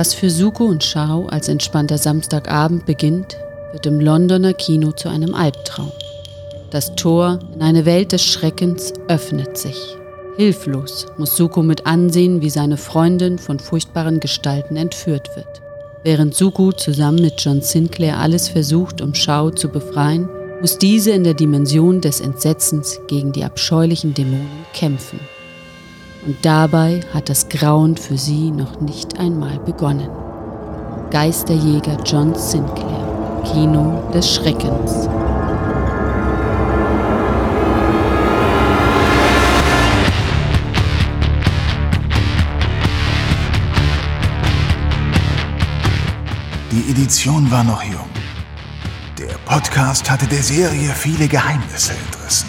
Was für Suko und Shao als entspannter Samstagabend beginnt, wird im Londoner Kino zu einem Albtraum. Das Tor in eine Welt des Schreckens öffnet sich. Hilflos muss Suko mit ansehen, wie seine Freundin von furchtbaren Gestalten entführt wird. Während Suko zusammen mit John Sinclair alles versucht, um Shao zu befreien, muss diese in der Dimension des Entsetzens gegen die abscheulichen Dämonen kämpfen. Und dabei hat das Grauen für sie noch nicht einmal begonnen. Geisterjäger John Sinclair, Kino des Schreckens. Die Edition war noch jung. Der Podcast hatte der Serie viele Geheimnisse entrissen.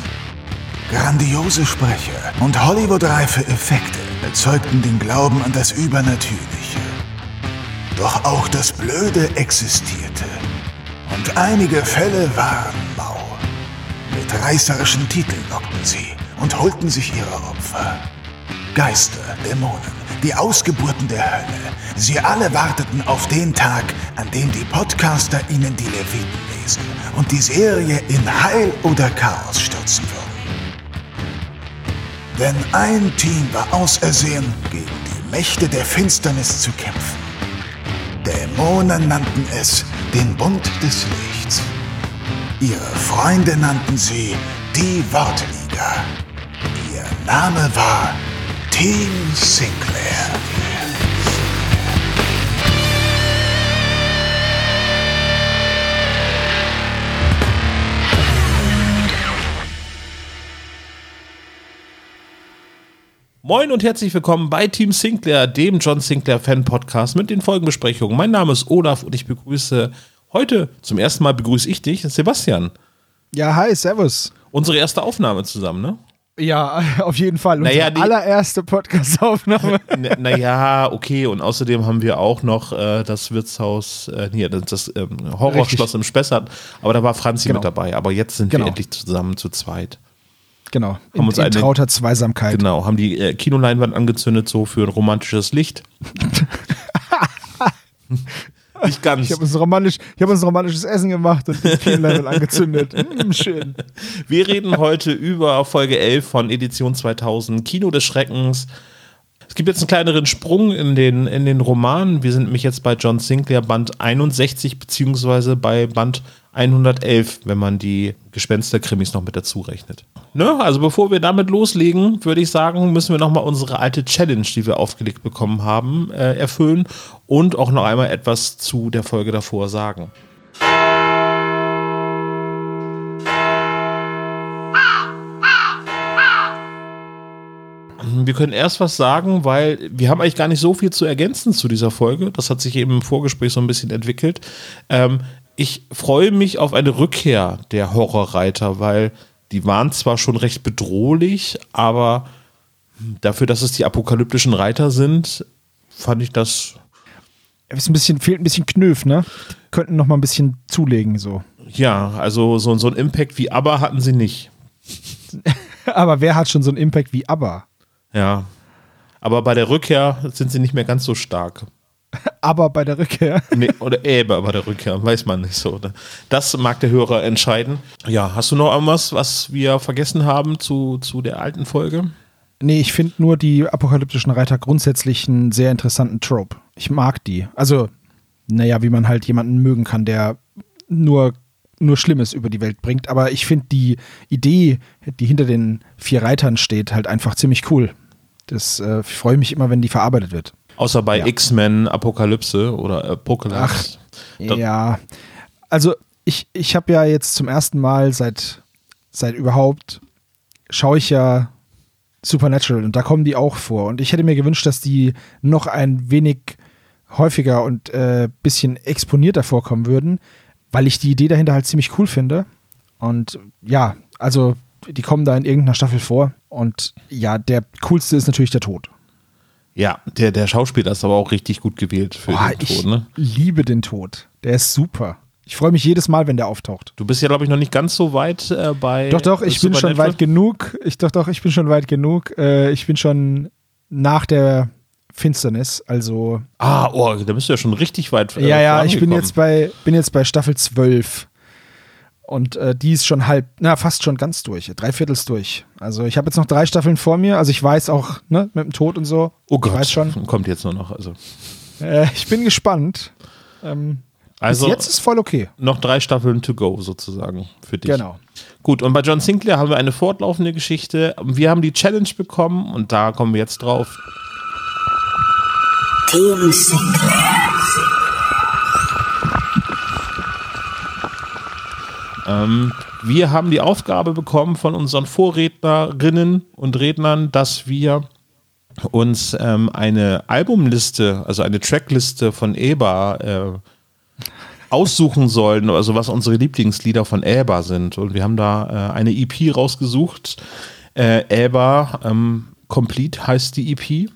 Grandiose Sprecher und Hollywood-reife Effekte erzeugten den Glauben an das Übernatürliche. Doch auch das Blöde existierte. Und einige Fälle waren mau. Mit reißerischen Titeln lockten sie und holten sich ihre Opfer. Geister, Dämonen, die Ausgeburten der Hölle. Sie alle warteten auf den Tag, an dem die Podcaster ihnen die Leviten lesen und die Serie in Heil oder Chaos stürzen würden. Denn ein Team war ausersehen, gegen die Mächte der Finsternis zu kämpfen. Dämonen nannten es den Bund des Lichts. Ihre Freunde nannten sie die Wortliga. Ihr Name war Team Sinclair. Moin und herzlich willkommen bei Team Sinclair, dem John Sinclair Fan Podcast mit den Folgenbesprechungen. Mein Name ist Olaf und ich begrüße heute zum ersten Mal begrüße ich dich, Sebastian. Ja, hi, servus. Unsere erste Aufnahme zusammen, ne? Ja, auf jeden Fall. Unsere Naja, die- allererste Podcast-Aufnahme. Naja, okay, und außerdem haben wir auch noch äh, das Wirtshaus, äh, hier, das, das ähm, Horrorschloss Richtig. im Spessart, aber da war Franzi Genau. mit dabei. Aber jetzt sind Genau. wir endlich zusammen zu zweit. Genau. In, Haben uns in eine- trauter Zweisamkeit. Genau, haben die äh, Kinoleinwand angezündet, so für ein romantisches Licht. Nicht ganz. Ich habe uns, romantisch, ich hab uns romantisches Essen gemacht und das Kinderlevel angezündet. Mm, schön. Wir reden heute über Folge 11 von Edition 2000, Kino des Schreckens. Es gibt jetzt einen kleineren Sprung in den, in den Romanen. Wir sind nämlich jetzt bei John Sinclair Band 61 beziehungsweise bei Band 111, wenn man die Gespensterkrimis noch mit dazu rechnet. Ne? Also bevor wir damit loslegen, würde ich sagen, müssen wir nochmal unsere alte Challenge, die wir aufgelegt bekommen haben, äh, erfüllen und auch noch einmal etwas zu der Folge davor sagen. Wir können erst was sagen, weil wir haben eigentlich gar nicht so viel zu ergänzen zu dieser Folge. Das hat sich eben im Vorgespräch so ein bisschen entwickelt. Ähm, ich freue mich auf eine Rückkehr der Horrorreiter, weil die waren zwar schon recht bedrohlich, aber dafür, dass es die apokalyptischen Reiter sind, fand ich das Ist ein bisschen, fehlt ein bisschen Knöf, ne? Die könnten noch mal ein bisschen zulegen, so. ja, also so, so ein Impact wie ABBA hatten sie nicht. Aber wer hat schon so einen Impact wie ABBA? Ja. Aber bei der Rückkehr sind sie nicht mehr ganz so stark. Aber bei der Rückkehr. Nee, oder Äber bei der Rückkehr, weiß man nicht so. ne? Das mag der Hörer entscheiden. Ja, hast du noch irgendwas, was wir vergessen haben zu, zu der alten Folge? Nee, ich finde nur die apokalyptischen Reiter grundsätzlich einen sehr interessanten Trope. Ich mag die. Also, naja, wie man halt jemanden mögen kann, der nur, nur Schlimmes über die Welt bringt. Aber ich finde die Idee, die hinter den vier Reitern steht, halt einfach ziemlich cool. Das äh, ich freue mich immer, wenn die verarbeitet wird. Außer bei Ja. X-Men Apokalypse oder Apocalypse. Da- ja. Also, ich, ich habe ja jetzt zum ersten Mal seit, seit überhaupt, schaue ich ja Supernatural und da kommen die auch vor. Und ich hätte mir gewünscht, dass die noch ein wenig häufiger und äh, bisschen exponierter vorkommen würden, weil ich die Idee dahinter halt ziemlich cool finde. Und ja, also die kommen da in irgendeiner Staffel vor. Und ja, der coolste ist natürlich der Tod. Ja, der, der Schauspieler ist aber auch richtig gut gewählt für Boah, den ich Tod, ne? liebe den Tod. Der ist super. Ich freue mich jedes Mal, wenn der auftaucht. Du bist ja, glaube ich, noch nicht ganz so weit äh, bei. Doch, doch, ich bin schon weit genug. Ich, doch, doch, ich bin schon weit genug. Äh, ich bin schon nach der Finsternis. Also. Ah, oh, da bist du ja schon richtig weit. Äh, ja, ja, ich bin jetzt bei, bin jetzt bei Staffel 12. Und äh, die ist schon halb, na, fast schon ganz durch, drei Viertels durch. Also ich habe jetzt noch drei Staffeln vor mir. Also ich weiß auch, ne, mit dem Tod und so. Oh Gott, ich weiß schon. kommt jetzt nur noch. Also. Äh, ich bin gespannt. Ähm, also jetzt ist voll okay. Noch drei Staffeln to go sozusagen für dich. Genau. Gut, und bei John Sinclair haben wir eine fortlaufende Geschichte. Wir haben die Challenge bekommen und da kommen wir jetzt drauf. Team Sinclair. Ähm, wir haben die Aufgabe bekommen von unseren Vorrednerinnen und Rednern, dass wir uns ähm, eine Albumliste, also eine Trackliste von Eba äh, aussuchen sollen, also was unsere Lieblingslieder von Elba sind. Und wir haben da äh, eine EP rausgesucht. Äh, Elba ähm, Complete heißt die EP.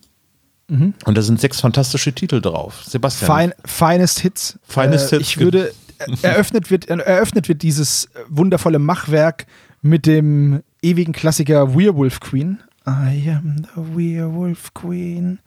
Mhm. Und da sind sechs fantastische Titel drauf. Sebastian. Fine, finest Hits. Finest äh, Hits. Ich würde, eröffnet wird, eröffnet wird dieses wundervolle Machwerk mit dem ewigen Klassiker Werewolf Queen. I am the Werewolf Queen.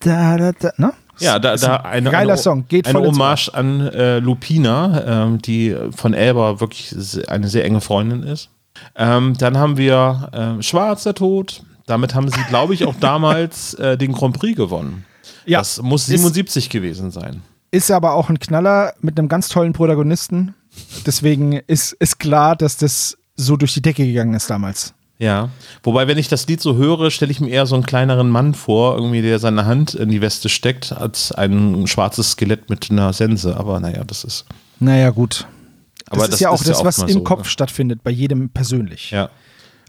Da, da, da. Ne? Ja, da, da eine, geiler eine, Song. Geht eine Hommage an äh, Lupina, ähm, die von Elba wirklich eine sehr enge Freundin ist. Ähm, dann haben wir äh, Schwarz, der Tod. Damit haben sie, glaube ich, auch damals äh, den Grand Prix gewonnen. Ja, das muss 77 ist, gewesen sein. Ist aber auch ein Knaller mit einem ganz tollen Protagonisten. Deswegen ist, ist klar, dass das so durch die Decke gegangen ist damals. Ja, wobei, wenn ich das Lied so höre, stelle ich mir eher so einen kleineren Mann vor, irgendwie, der seine Hand in die Weste steckt, als ein schwarzes Skelett mit einer Sense. Aber naja, das ist. Naja, gut. Das ist das ja auch ist das, ja was im so, Kopf ne? stattfindet, bei jedem persönlich. Ja.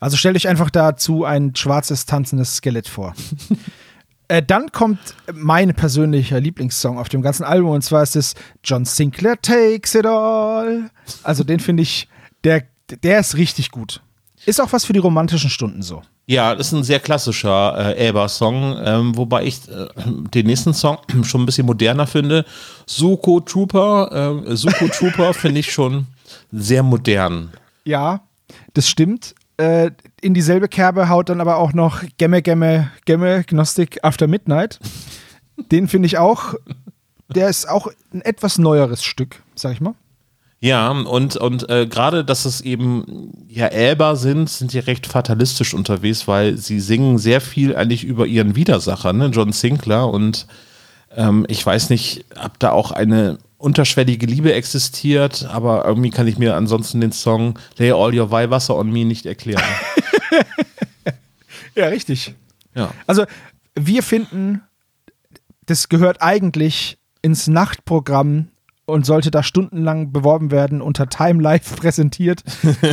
Also stell dich einfach dazu ein schwarzes, tanzendes Skelett vor. äh, dann kommt mein persönlicher Lieblingssong auf dem ganzen Album und zwar ist es John Sinclair Takes It All. Also den finde ich, der, der ist richtig gut. Ist auch was für die romantischen Stunden so. Ja, das ist ein sehr klassischer äh, Elba-Song, ähm, wobei ich äh, den nächsten Song schon ein bisschen moderner finde. Suko Trooper, äh, Suko Trooper finde ich schon sehr modern. Ja, das stimmt. Äh, in dieselbe Kerbe haut dann aber auch noch Gemme Gemme Gemme Gnostic After Midnight. Den finde ich auch. Der ist auch ein etwas neueres Stück, sag ich mal. Ja, und, und äh, gerade, dass es eben ja Elber sind, sind die recht fatalistisch unterwegs, weil sie singen sehr viel eigentlich über ihren Widersacher, ne? John Sinclair. Und ähm, ich weiß nicht, ob da auch eine unterschwellige Liebe existiert, aber irgendwie kann ich mir ansonsten den Song Lay All Your Weihwasser on Me nicht erklären. ja, richtig. Ja. Also, wir finden, das gehört eigentlich ins Nachtprogramm und sollte da stundenlang beworben werden, unter Time Life präsentiert.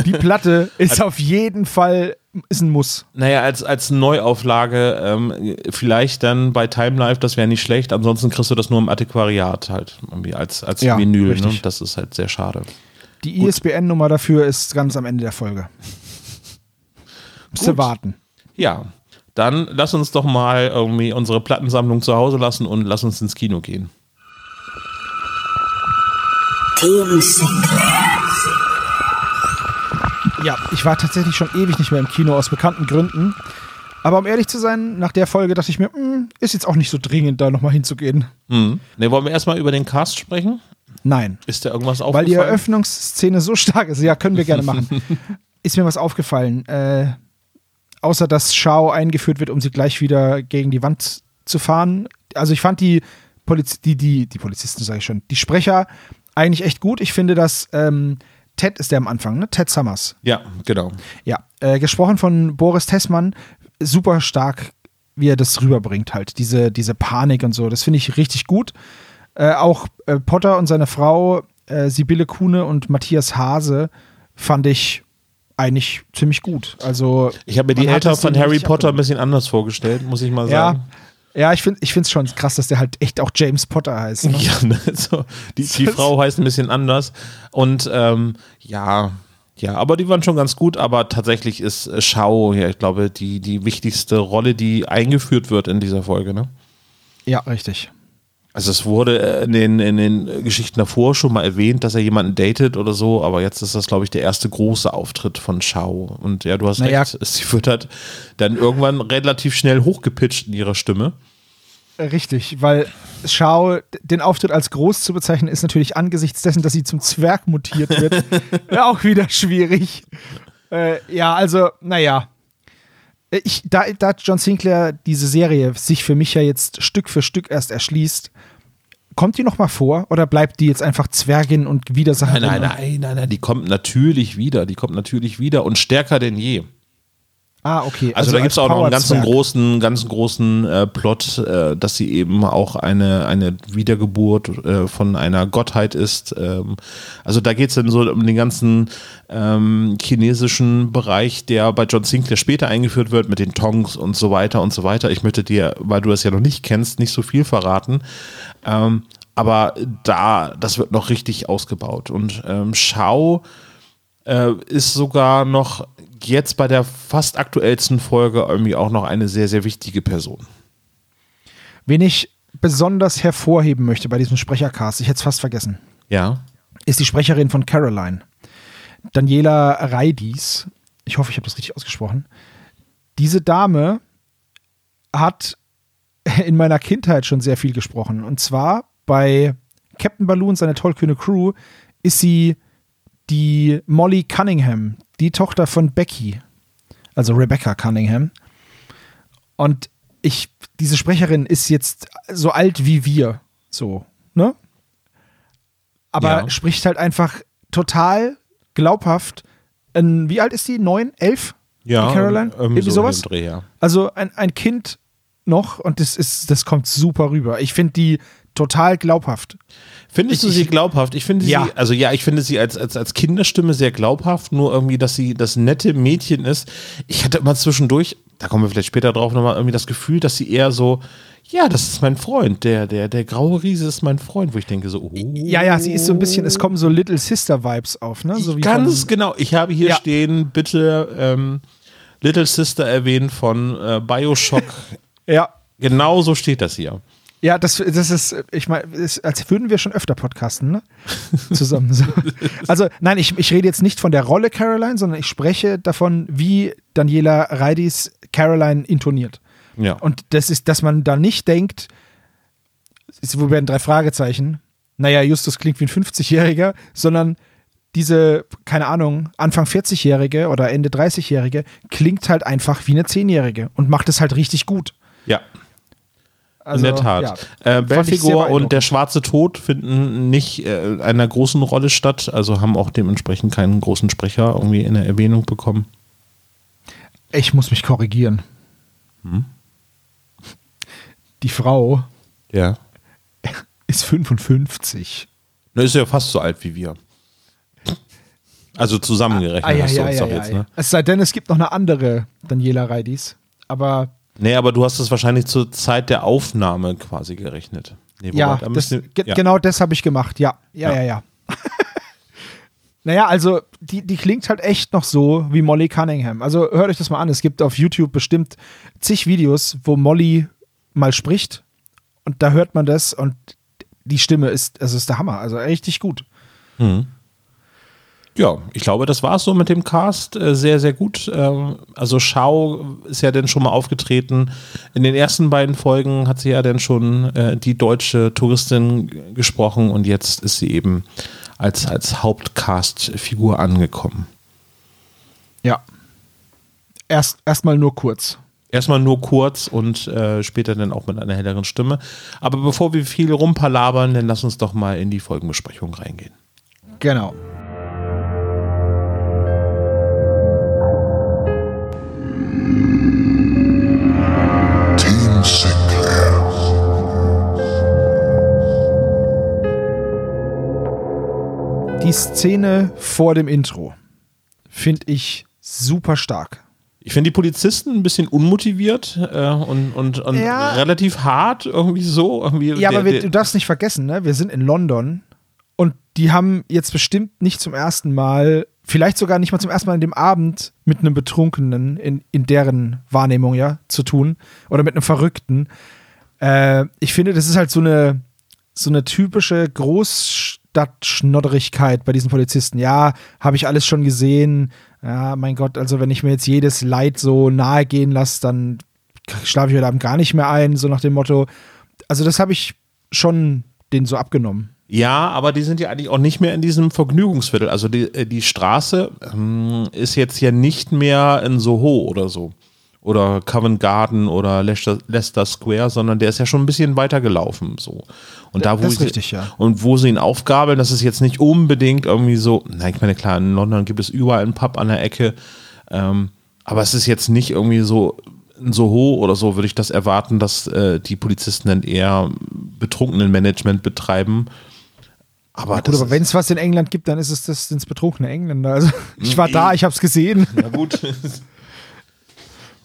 Die Platte ist also, auf jeden Fall ist ein Muss. Naja, als, als Neuauflage ähm, vielleicht dann bei Time Life, das wäre nicht schlecht. Ansonsten kriegst du das nur im Antiquariat halt, irgendwie als, als ja, Vinyl. Ne? Das ist halt sehr schade. Die ISBN-Nummer dafür ist ganz am Ende der Folge. Du warten. Ja, dann lass uns doch mal irgendwie unsere Plattensammlung zu Hause lassen und lass uns ins Kino gehen. Ja, ich war tatsächlich schon ewig nicht mehr im Kino aus bekannten Gründen. Aber um ehrlich zu sein, nach der Folge dachte ich mir, mh, hm, ist jetzt auch nicht so dringend, da nochmal hinzugehen. Mhm. Ne, wollen wir erstmal über den Cast sprechen? Nein. Ist da irgendwas aufgefallen? Weil die Eröffnungsszene so stark ist. Ja, können wir gerne machen. ist mir was aufgefallen. Äh, außer dass Shao eingeführt wird, um sie gleich wieder gegen die Wand zu fahren. Also ich fand die, Poliz die, die, die Polizisten, sage ich schon, die Sprecher eigentlich echt gut. Ich finde, dass ähm, Ted ist der am Anfang, ne? Ted Summers. Ja, genau. Ja, äh, gesprochen von Boris Tessmann, super stark, wie er das rüberbringt halt, diese, diese Panik und so. Das finde ich richtig gut. Äh, auch äh, Potter und seine Frau äh, Sibylle Kuhne und Matthias Hase fand ich eigentlich ziemlich gut. Also ich habe mir die Eltern von Harry Potter ein bisschen anders vorgestellt, muss ich mal sagen. Ja, ja, ich finde es schon krass, dass der halt echt auch James Potter heißt. Ne? Ja, ne? so, die, die Frau heißt ein bisschen anders. Und ähm, ja, ja, aber die waren schon ganz gut, aber tatsächlich ist äh, Shao, ja, ich glaube, die, die wichtigste Rolle, die eingeführt wird in dieser Folge, ne? Ja, richtig. Also es wurde äh, in den, in den Geschichten davor schon mal erwähnt, dass er jemanden datet oder so, aber jetzt ist das, glaube ich, der erste große Auftritt von Shao. Und ja, du hast naja. recht, sie wird halt dann irgendwann relativ schnell hochgepitcht in ihrer Stimme. Richtig, weil Schau, den Auftritt als groß zu bezeichnen, ist natürlich angesichts dessen, dass sie zum Zwerg mutiert wird, auch wieder schwierig. Äh, ja, also, naja. Ich, da, da John Sinclair diese Serie sich für mich ja jetzt Stück für Stück erst erschließt, kommt die noch mal vor oder bleibt die jetzt einfach Zwergin und Widersacherin? Nein, nein, nein, nein, nein, die kommt natürlich wieder, die kommt natürlich wieder und stärker denn je. Ah, okay. Also, also da gibt es auch noch einen ganzen großen, ganz großen äh, Plot, äh, dass sie eben auch eine, eine Wiedergeburt äh, von einer Gottheit ist. Ähm, also da geht es dann so um den ganzen ähm, chinesischen Bereich, der bei John Sinclair später eingeführt wird, mit den Tongs und so weiter und so weiter. Ich möchte dir, weil du das ja noch nicht kennst, nicht so viel verraten. Ähm, aber da, das wird noch richtig ausgebaut. Und ähm, Shao äh, ist sogar noch jetzt bei der fast aktuellsten Folge irgendwie auch noch eine sehr, sehr wichtige Person. Wen ich besonders hervorheben möchte bei diesem Sprechercast, ich hätte es fast vergessen. Ja. Ist die Sprecherin von Caroline. Daniela Reidis. Ich hoffe, ich habe das richtig ausgesprochen. Diese Dame hat in meiner Kindheit schon sehr viel gesprochen. Und zwar bei Captain Balloon, seine tollkühne Crew, ist sie die Molly Cunningham, die Tochter von Becky, also Rebecca Cunningham. Und ich, diese Sprecherin ist jetzt so alt wie wir, so, ne? Aber ja. spricht halt einfach total glaubhaft. In, wie alt ist die? Neun? Elf? Ja, Caroline? Irgendwie, so sowas? Dreh, ja. Also ein, ein Kind noch und das ist, das kommt super rüber. Ich finde die total glaubhaft. Findest ich, du sie glaubhaft? Ich finde ja. sie, also ja, ich finde sie als, als, als Kinderstimme sehr glaubhaft, nur irgendwie, dass sie das nette Mädchen ist. Ich hatte immer zwischendurch, da kommen wir vielleicht später drauf, nochmal irgendwie das Gefühl, dass sie eher so, ja, das ist mein Freund, der, der, der graue Riese ist mein Freund, wo ich denke so, oh. Ja, ja, sie ist so ein bisschen, es kommen so Little Sister Vibes auf, ne? So ganz von, genau, ich habe hier ja. stehen, bitte ähm, Little Sister erwähnen von äh, Bioshock. ja. Genau so steht das hier. Ja, das, das ist, ich meine, als würden wir schon öfter podcasten, ne? Zusammen. So. Also, nein, ich, ich rede jetzt nicht von der Rolle Caroline, sondern ich spreche davon, wie Daniela Reidis Caroline intoniert. Ja. Und das ist, dass man da nicht denkt, wo werden drei Fragezeichen, naja, Justus klingt wie ein 50-Jähriger, sondern diese, keine Ahnung, Anfang 40-Jährige oder Ende 30-Jährige klingt halt einfach wie eine 10-Jährige und macht es halt richtig gut. Ja. Also, in der Tat. Ja, äh, Belfigur und der schwarze Tod finden nicht äh, einer großen Rolle statt, also haben auch dementsprechend keinen großen Sprecher irgendwie in der Erwähnung bekommen. Ich muss mich korrigieren. Hm? Die Frau ja. ist 55. Na, ist ja fast so alt wie wir. Also zusammengerechnet ah, ja, hast du uns ja, doch jetzt, ne? Es sei denn, es gibt noch eine andere Daniela Reidis. Aber Nee, aber du hast es wahrscheinlich zur Zeit der Aufnahme quasi gerechnet. Nee, ja, das, ge ja, genau das habe ich gemacht. Ja, ja, ja, ja. ja. naja, also die, die klingt halt echt noch so wie Molly Cunningham. Also hört euch das mal an. Es gibt auf YouTube bestimmt zig Videos, wo Molly mal spricht und da hört man das und die Stimme ist, also ist der Hammer. Also richtig gut. Mhm. Ja, ich glaube, das war es so mit dem Cast. Äh, sehr, sehr gut. Ähm, also Schau ist ja dann schon mal aufgetreten. In den ersten beiden Folgen hat sie ja dann schon äh, die deutsche Touristin gesprochen und jetzt ist sie eben als, als Hauptcast-Figur angekommen. Ja. Erst erstmal nur kurz. Erstmal nur kurz und äh, später dann auch mit einer helleren Stimme. Aber bevor wir viel rumpalabern, dann lass uns doch mal in die Folgenbesprechung reingehen. Genau. Die Szene vor dem Intro finde ich super stark. Ich finde die Polizisten ein bisschen unmotiviert äh, und, und, und ja. relativ hart, irgendwie so. Irgendwie ja, der, aber wir, du darfst nicht vergessen, ne? wir sind in London und die haben jetzt bestimmt nicht zum ersten Mal vielleicht sogar nicht mal zum ersten Mal in dem Abend mit einem Betrunkenen in, in deren Wahrnehmung ja zu tun oder mit einem Verrückten. Äh, ich finde, das ist halt so eine, so eine typische Großstadtschnodderigkeit bei diesen Polizisten. Ja, habe ich alles schon gesehen. Ja, mein Gott, also wenn ich mir jetzt jedes Leid so nahe gehen lasse, dann schlafe ich heute Abend gar nicht mehr ein, so nach dem Motto. Also das habe ich schon den so abgenommen. Ja, aber die sind ja eigentlich auch nicht mehr in diesem Vergnügungsviertel. Also die, äh, die Straße ähm, ist jetzt ja nicht mehr in Soho oder so. Oder Covent Garden oder Leicester, Leicester Square, sondern der ist ja schon ein bisschen weiter gelaufen. So. Und da, wo Das ist sie, richtig, ja. Und wo sie ihn aufgabeln, das ist jetzt nicht unbedingt irgendwie so, na, ich meine, klar, in London gibt es überall einen Pub an der Ecke. Ähm, aber es ist jetzt nicht irgendwie so in Soho oder so, würde ich das erwarten, dass äh, die Polizisten dann eher betrunkenen Management betreiben. Aber, Gut, das aber wenn es was in England gibt, dann ist es das sind's betrunkene Engländer. Also ich war da, ich habe es gesehen. Na gut.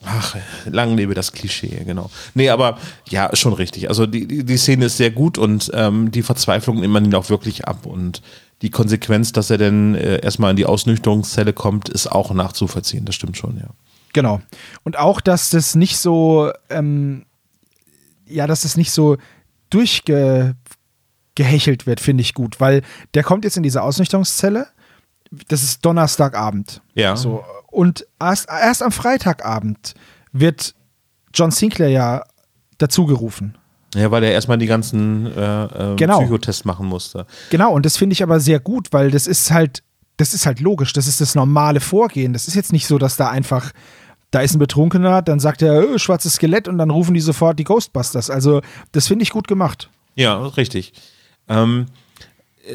Ach, lang lebe das Klischee, genau. Nee, aber ja, schon richtig. Also die, die, die Szene ist sehr gut und ähm, die Verzweiflung nimmt man ihn auch wirklich ab. Und die Konsequenz, dass er dann äh, erstmal in die Ausnüchterungszelle kommt, ist auch nachzuvollziehen. Das stimmt schon, ja. Genau. Und auch, dass das nicht so, ähm, ja, dass das nicht so durchgehechelt wird, finde ich gut, weil der kommt jetzt in diese Ausnüchterungszelle. Das ist Donnerstagabend. Ja. So. Und erst, erst am Freitagabend wird John Sinclair ja dazugerufen. Ja, weil er erstmal die ganzen äh, äh, Genau. Psychotests machen musste. Genau, und das finde ich aber sehr gut, weil das ist halt, das ist halt logisch, das ist das normale Vorgehen. Das ist jetzt nicht so, dass da einfach, da ist ein Betrunkener, dann sagt er, äh, schwarzes Skelett und dann rufen die sofort die Ghostbusters. Also, das finde ich gut gemacht. Ja, richtig. Ähm, äh,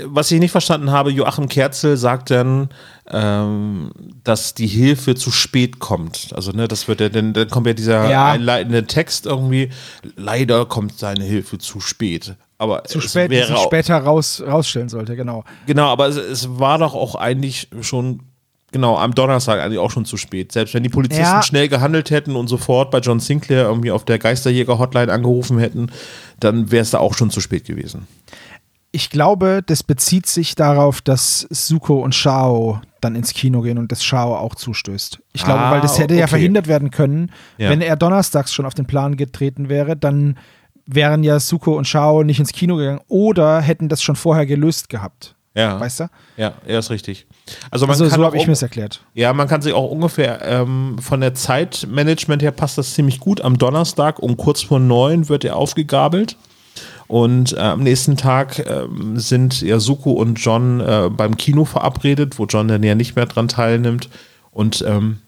was ich nicht verstanden habe, Joachim Kerzel sagt dann, ähm, dass die Hilfe zu spät kommt. Also, ne, das wird ja, dann, dann kommt ja dieser Ja. einleitende Text irgendwie, leider kommt seine Hilfe zu spät. Aber Zu spät, wäre sich später raus, rausstellen sollte, genau. Genau, aber es, es war doch auch eigentlich schon, genau, am Donnerstag eigentlich auch schon zu spät. Selbst wenn die Polizisten Ja. schnell gehandelt hätten und sofort bei John Sinclair irgendwie auf der Geisterjäger-Hotline angerufen hätten, dann wäre es da auch schon zu spät gewesen. Ich glaube, das bezieht sich darauf, dass Suko und Shao dann ins Kino gehen und das Shao auch zustößt. Ich glaube, Ah, weil das hätte ja okay. verhindert werden können, Ja. wenn er donnerstags schon auf den Plan getreten wäre, dann wären ja Suko und Shao nicht ins Kino gegangen oder hätten das schon vorher gelöst gehabt. Ja. Weißt du? Ja, er ist richtig. Also man Also kann so habe ich mir es erklärt. Ja, man kann sich auch ungefähr ähm, von der Zeitmanagement her passt das ziemlich gut. Am Donnerstag um kurz vor neun wird er aufgegabelt. Und äh, am nächsten Tag ähm, sind ja Suko und John äh, beim Kino verabredet, wo John dann ja nicht mehr dran teilnimmt. Und ähm,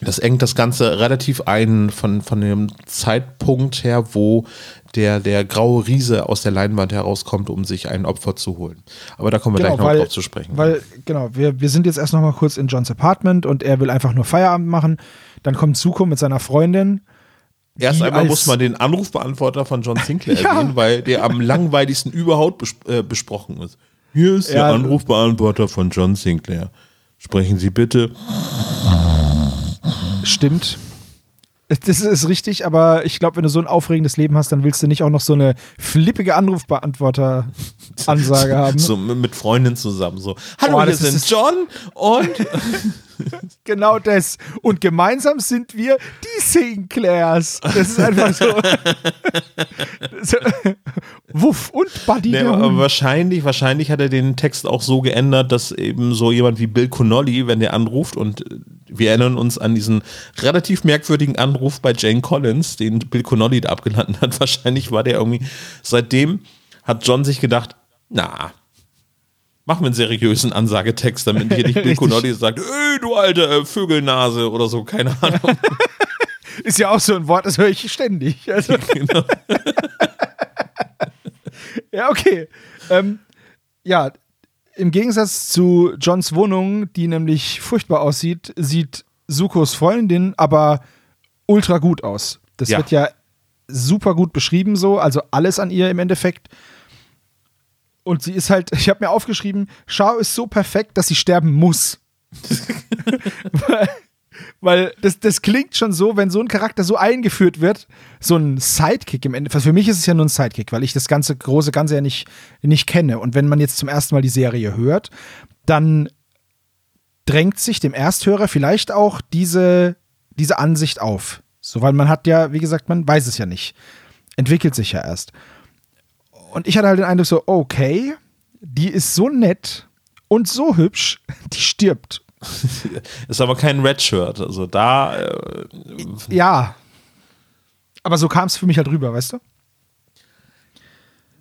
das engt das Ganze relativ ein von, von dem Zeitpunkt her, wo der, der graue Riese aus der Leinwand herauskommt, um sich ein Opfer zu holen. Aber da kommen wir gleich noch weil, drauf zu sprechen. Weil, genau, wir, wir sind jetzt erst noch mal kurz in Johns Apartment und er will einfach nur Feierabend machen. Dann kommt Suko mit seiner Freundin. Erst einmal muss man den Anrufbeantworter von John Sinclair Ja. erwähnen, weil der am langweiligsten überhaupt bes äh, besprochen ist. Hier ist Ja. der Anrufbeantworter von John Sinclair. Sprechen Sie bitte. Stimmt. Das ist richtig, aber ich glaube, wenn du so ein aufregendes Leben hast, dann willst du nicht auch noch so eine flippige Anrufbeantworter-Ansage haben. So mit Freundin zusammen. So, hallo, Oh, hier sind John und Genau das. Und gemeinsam sind wir die Sinclairs. Das ist einfach so. so Wuff und Buddy. Nee, wahrscheinlich, wahrscheinlich hat er den Text auch so geändert, dass eben so jemand wie Bill Connolly, wenn der anruft und äh, wir erinnern uns an diesen relativ merkwürdigen Anruf bei Jane Collins, den Bill Connolly da abgeladen hat. Wahrscheinlich war der irgendwie, seitdem hat John sich gedacht, na, machen wir einen seriösen Ansagetext, damit hier nicht Richtig. Connolly sagt, ey, du alte äh, Vögelnase oder so, keine Ahnung. Ist ja auch so ein Wort, das höre ich ständig. Also, Genau. ja, okay. Ähm, ja, im Gegensatz zu Johns Wohnung, die nämlich furchtbar aussieht, sieht Sukos Freundin aber ultra gut aus. Das Ja. wird ja super gut beschrieben so, also alles an ihr im Endeffekt. Und sie ist halt, ich habe mir aufgeschrieben, Shao ist so perfekt, dass sie sterben muss. weil weil das, das klingt schon so, wenn so ein Charakter so eingeführt wird, so ein Sidekick im Endeffekt. Für mich ist es ja nur ein Sidekick, weil ich das ganze große Ganze ja nicht, nicht kenne. Und wenn man jetzt zum ersten Mal die Serie hört, dann drängt sich dem Ersthörer vielleicht auch diese, diese Ansicht auf. So, weil man hat ja, wie gesagt, man weiß es ja nicht. Entwickelt sich ja erst. Und ich hatte halt den Eindruck so, okay, die ist so nett und so hübsch, die stirbt. Ist aber kein Redshirt. Also da äh, Ja. Aber so kam es für mich halt rüber, weißt du?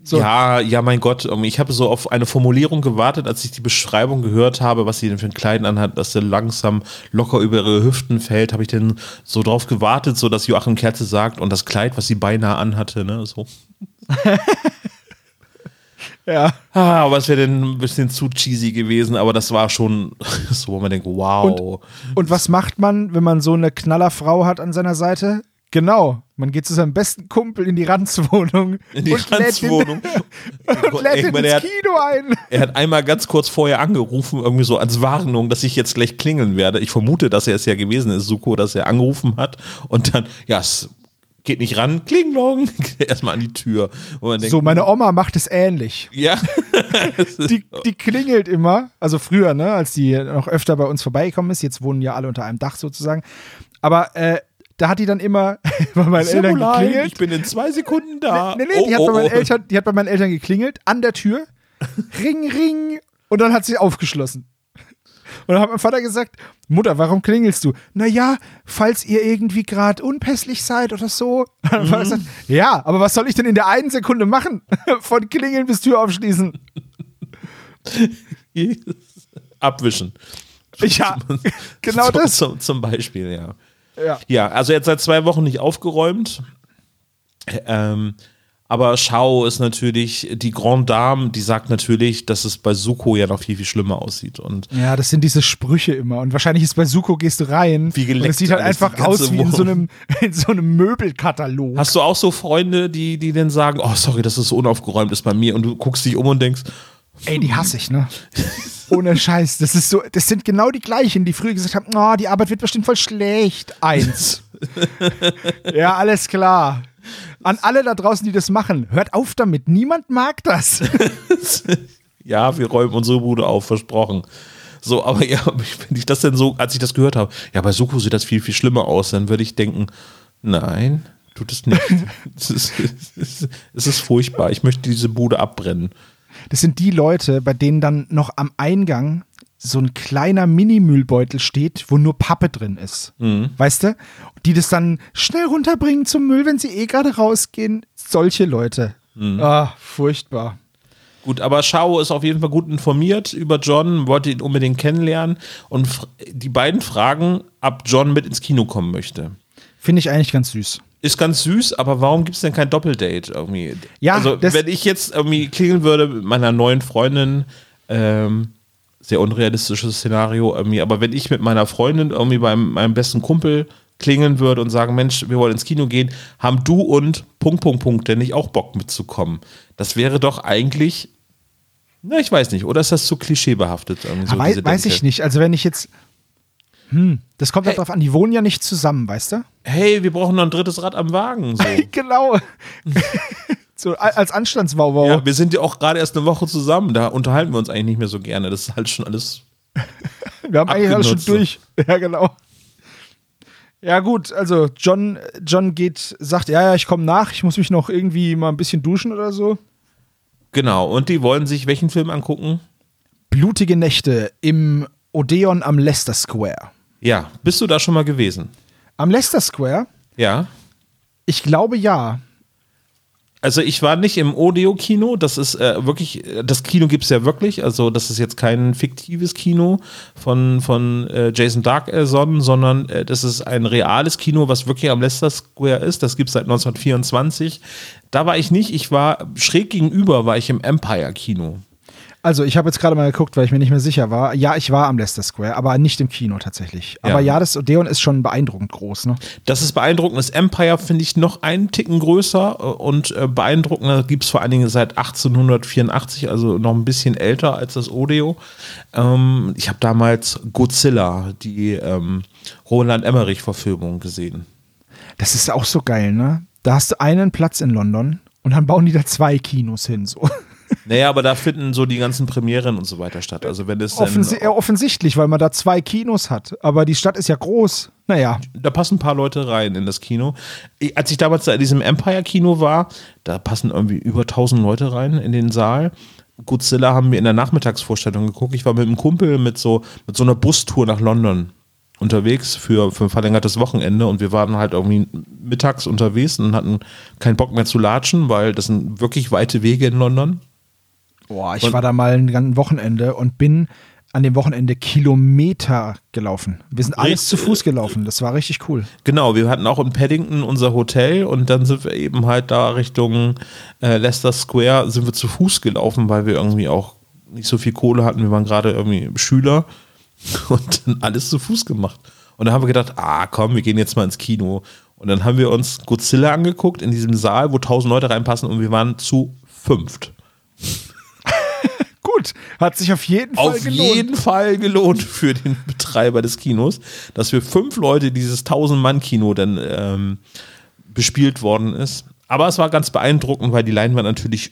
So. Ja, ja, mein Gott, ähm, ich habe so auf eine Formulierung gewartet, als ich die Beschreibung gehört habe, was sie denn für ein Kleid anhat, dass der langsam locker über ihre Hüften fällt, habe ich denn so drauf gewartet, so dass Joachim Kerze sagt und das Kleid, was sie beinahe anhatte, ne, so. Ja. Ah, aber es wäre dann ein bisschen zu cheesy gewesen, aber das war schon so, wo man denkt, wow. Und was macht man, wenn man so eine Knallerfrau hat an seiner Seite? Genau, man geht zu seinem besten Kumpel in die Ranzwohnung in die und lädt Ranzwohnung. ihn, und lädt ihn ins er hat- Kino ein. Er hat einmal ganz kurz vorher angerufen, irgendwie so als Warnung, dass ich jetzt gleich klingeln werde. Ich vermute, dass er es ja gewesen ist, Suko, dass er angerufen hat und dann, ja, es geht nicht ran, Klinglong, erstmal an die Tür. Denkt, So, meine Oma macht es ähnlich. ja, Die, die klingelt immer, also früher, ne, als die noch öfter bei uns vorbeigekommen ist. Jetzt wohnen ja alle unter einem Dach sozusagen. Aber äh, da hat die dann immer bei meinen Eltern geklingelt. ich bin in zwei Sekunden da. Nee, nee, die, hat Oh, bei oh, meinen oh. Eltern, die hat bei meinen Eltern geklingelt, an der Tür. Ring, ring. Und dann hat sie aufgeschlossen. Und dann hat mein Vater gesagt, Mutter, warum klingelst du? Naja, falls ihr irgendwie gerade unpässlich seid oder so. Und dann hat er gesagt, ja, aber was soll ich denn in der einen Sekunde machen? Von klingeln bis Tür aufschließen. Abwischen. Ja, genau zum, das. Zum, zum Beispiel, ja. Ja. Ja, also jetzt seit zwei Wochen nicht aufgeräumt. Ähm, aber Shao ist natürlich, die Grande Dame, die sagt natürlich, dass es bei Suko ja noch viel, viel schlimmer aussieht. Und Ja, das sind diese Sprüche immer. Und wahrscheinlich ist bei Suko gehst du rein. Wie geleckt und es sieht halt einfach aus wie in so einem, in so einem Möbelkatalog. hast du auch so Freunde, die, die dann sagen, oh, sorry, dass es so unaufgeräumt ist bei mir und du guckst dich um und denkst, Ey, die hasse ich, ne? Ohne Scheiß. Das ist so, das sind genau die gleichen, die früher gesagt haben, oh, die Arbeit wird bestimmt voll schlecht. Eins. ja, alles klar. An alle da draußen, die das machen, hört auf damit. Niemand mag das. ja, wir räumen unsere Bude auf, versprochen. So, aber ja, wenn ich das denn so, als ich das gehört habe, ja, bei Suko sieht das viel, viel schlimmer aus, dann würde ich denken, nein, tut es nicht. es, ist, es, ist, es ist furchtbar. Ich möchte diese Bude abbrennen. Das sind die Leute, bei denen dann noch am Eingang so ein kleiner Mini-Müllbeutel steht, wo nur Pappe drin ist. Weißt du? Die das dann schnell runterbringen zum Müll, wenn sie eh gerade rausgehen. Solche Leute. Ah, furchtbar. Gut, aber Shao ist auf jeden Fall gut informiert über John, wollte ihn unbedingt kennenlernen und die beiden fragen, ob John mit ins Kino kommen möchte. Finde ich eigentlich ganz süß. Ist ganz süß, aber warum gibt es denn kein Doppeldate irgendwie? Ja, also wenn ich jetzt irgendwie klingeln würde mit meiner neuen Freundin, ähm, sehr unrealistisches Szenario irgendwie, aber wenn ich mit meiner Freundin irgendwie beim meinem besten Kumpel klingeln würde und sagen, Mensch, wir wollen ins Kino gehen, haben du und Punkt, Punkt, Punkt, denn nicht auch Bock mitzukommen. Das wäre doch eigentlich, na, ich weiß nicht, oder ist das zu klischeebehaftet? So Aber weiß, weiß ich nicht. Also wenn ich jetzt. Hm, das kommt halt Hey. drauf an, die wohnen ja nicht zusammen, weißt du? Hey, wir brauchen noch ein drittes Rad am Wagen. So. genau. so als Anstandswauwau. Ja, wir sind ja auch gerade erst eine Woche zusammen, da unterhalten wir uns eigentlich nicht mehr so gerne. Das ist halt schon alles. Wir haben eigentlich alles schon durch. Ja, genau. Ja, gut, also John, John geht, sagt, ja, ja, ich komme nach, ich muss mich noch irgendwie mal ein bisschen duschen oder so. Genau, und die wollen sich welchen Film angucken? Blutige Nächte im Odeon am Leicester Square. Ja, bist du da schon mal gewesen? Am Leicester Square? Ja. Ich glaube ja. Also ich war nicht im Odeo-Kino, das ist äh, wirklich, äh, das Kino gibt es ja wirklich, also das ist jetzt kein fiktives Kino von, von äh, Jason Dark ersonnen, sondern äh, das ist ein reales Kino, was wirklich am Leicester Square ist, das gibt es seit 1924. Da war ich nicht, ich war schräg gegenüber, war ich im Empire-Kino. Also, ich habe jetzt gerade mal geguckt, weil ich mir nicht mehr sicher war. Ja, ich war am Leicester Square, aber nicht im Kino tatsächlich. Aber ja, das Odeon ist schon beeindruckend groß, ne? Das ist beeindruckend. Das Empire finde ich noch einen Ticken größer und äh, beeindruckender gibt es vor allen Dingen seit 1884, also noch ein bisschen älter als das Odeo. Ähm, ich habe damals Godzilla, die ähm, Roland Emmerich-Verfilmung gesehen. Das ist auch so geil, ne? Da hast du einen Platz in London und dann bauen die da zwei Kinos hin, so. Naja, aber da finden so die ganzen Premieren und so weiter statt. Also wenn es Offensi ja, offensichtlich, weil man da zwei Kinos hat. Aber die Stadt ist ja groß. Naja, da passen ein paar Leute rein in das Kino. Ich- Als ich damals da in diesem Empire-Kino war, da passen irgendwie über 1000 Leute rein in den Saal. Godzilla haben wir in der Nachmittagsvorstellung geguckt. Ich war mit einem Kumpel mit so, mit so einer Bustour nach London unterwegs für, für ein verlängertes Wochenende und wir waren halt irgendwie mittags unterwegs und hatten keinen Bock mehr zu latschen, weil das sind wirklich weite Wege in London. Boah, ich und war da mal ein Wochenende und bin an dem Wochenende Kilometer gelaufen. Wir sind alles zu Fuß gelaufen. Das war richtig cool. Genau, wir hatten auch in Paddington unser Hotel und dann sind wir eben halt da Richtung äh, Leicester Square sind wir zu Fuß gelaufen, weil wir irgendwie auch nicht so viel Kohle hatten. Wir waren gerade irgendwie Schüler und dann alles zu Fuß gemacht. Und dann haben wir gedacht, ah komm, wir gehen jetzt mal ins Kino. Und dann haben wir uns Godzilla angeguckt in diesem Saal, wo tausend Leute reinpassen und wir waren zu fünft gut. Hat sich auf jeden Fall auf gelohnt. Auf jeden Fall gelohnt für den Betreiber des Kinos, dass wir fünf Leute dieses 1000-Mann-Kino dann ähm, bespielt worden ist. Aber es war ganz beeindruckend, weil die Leinwand natürlich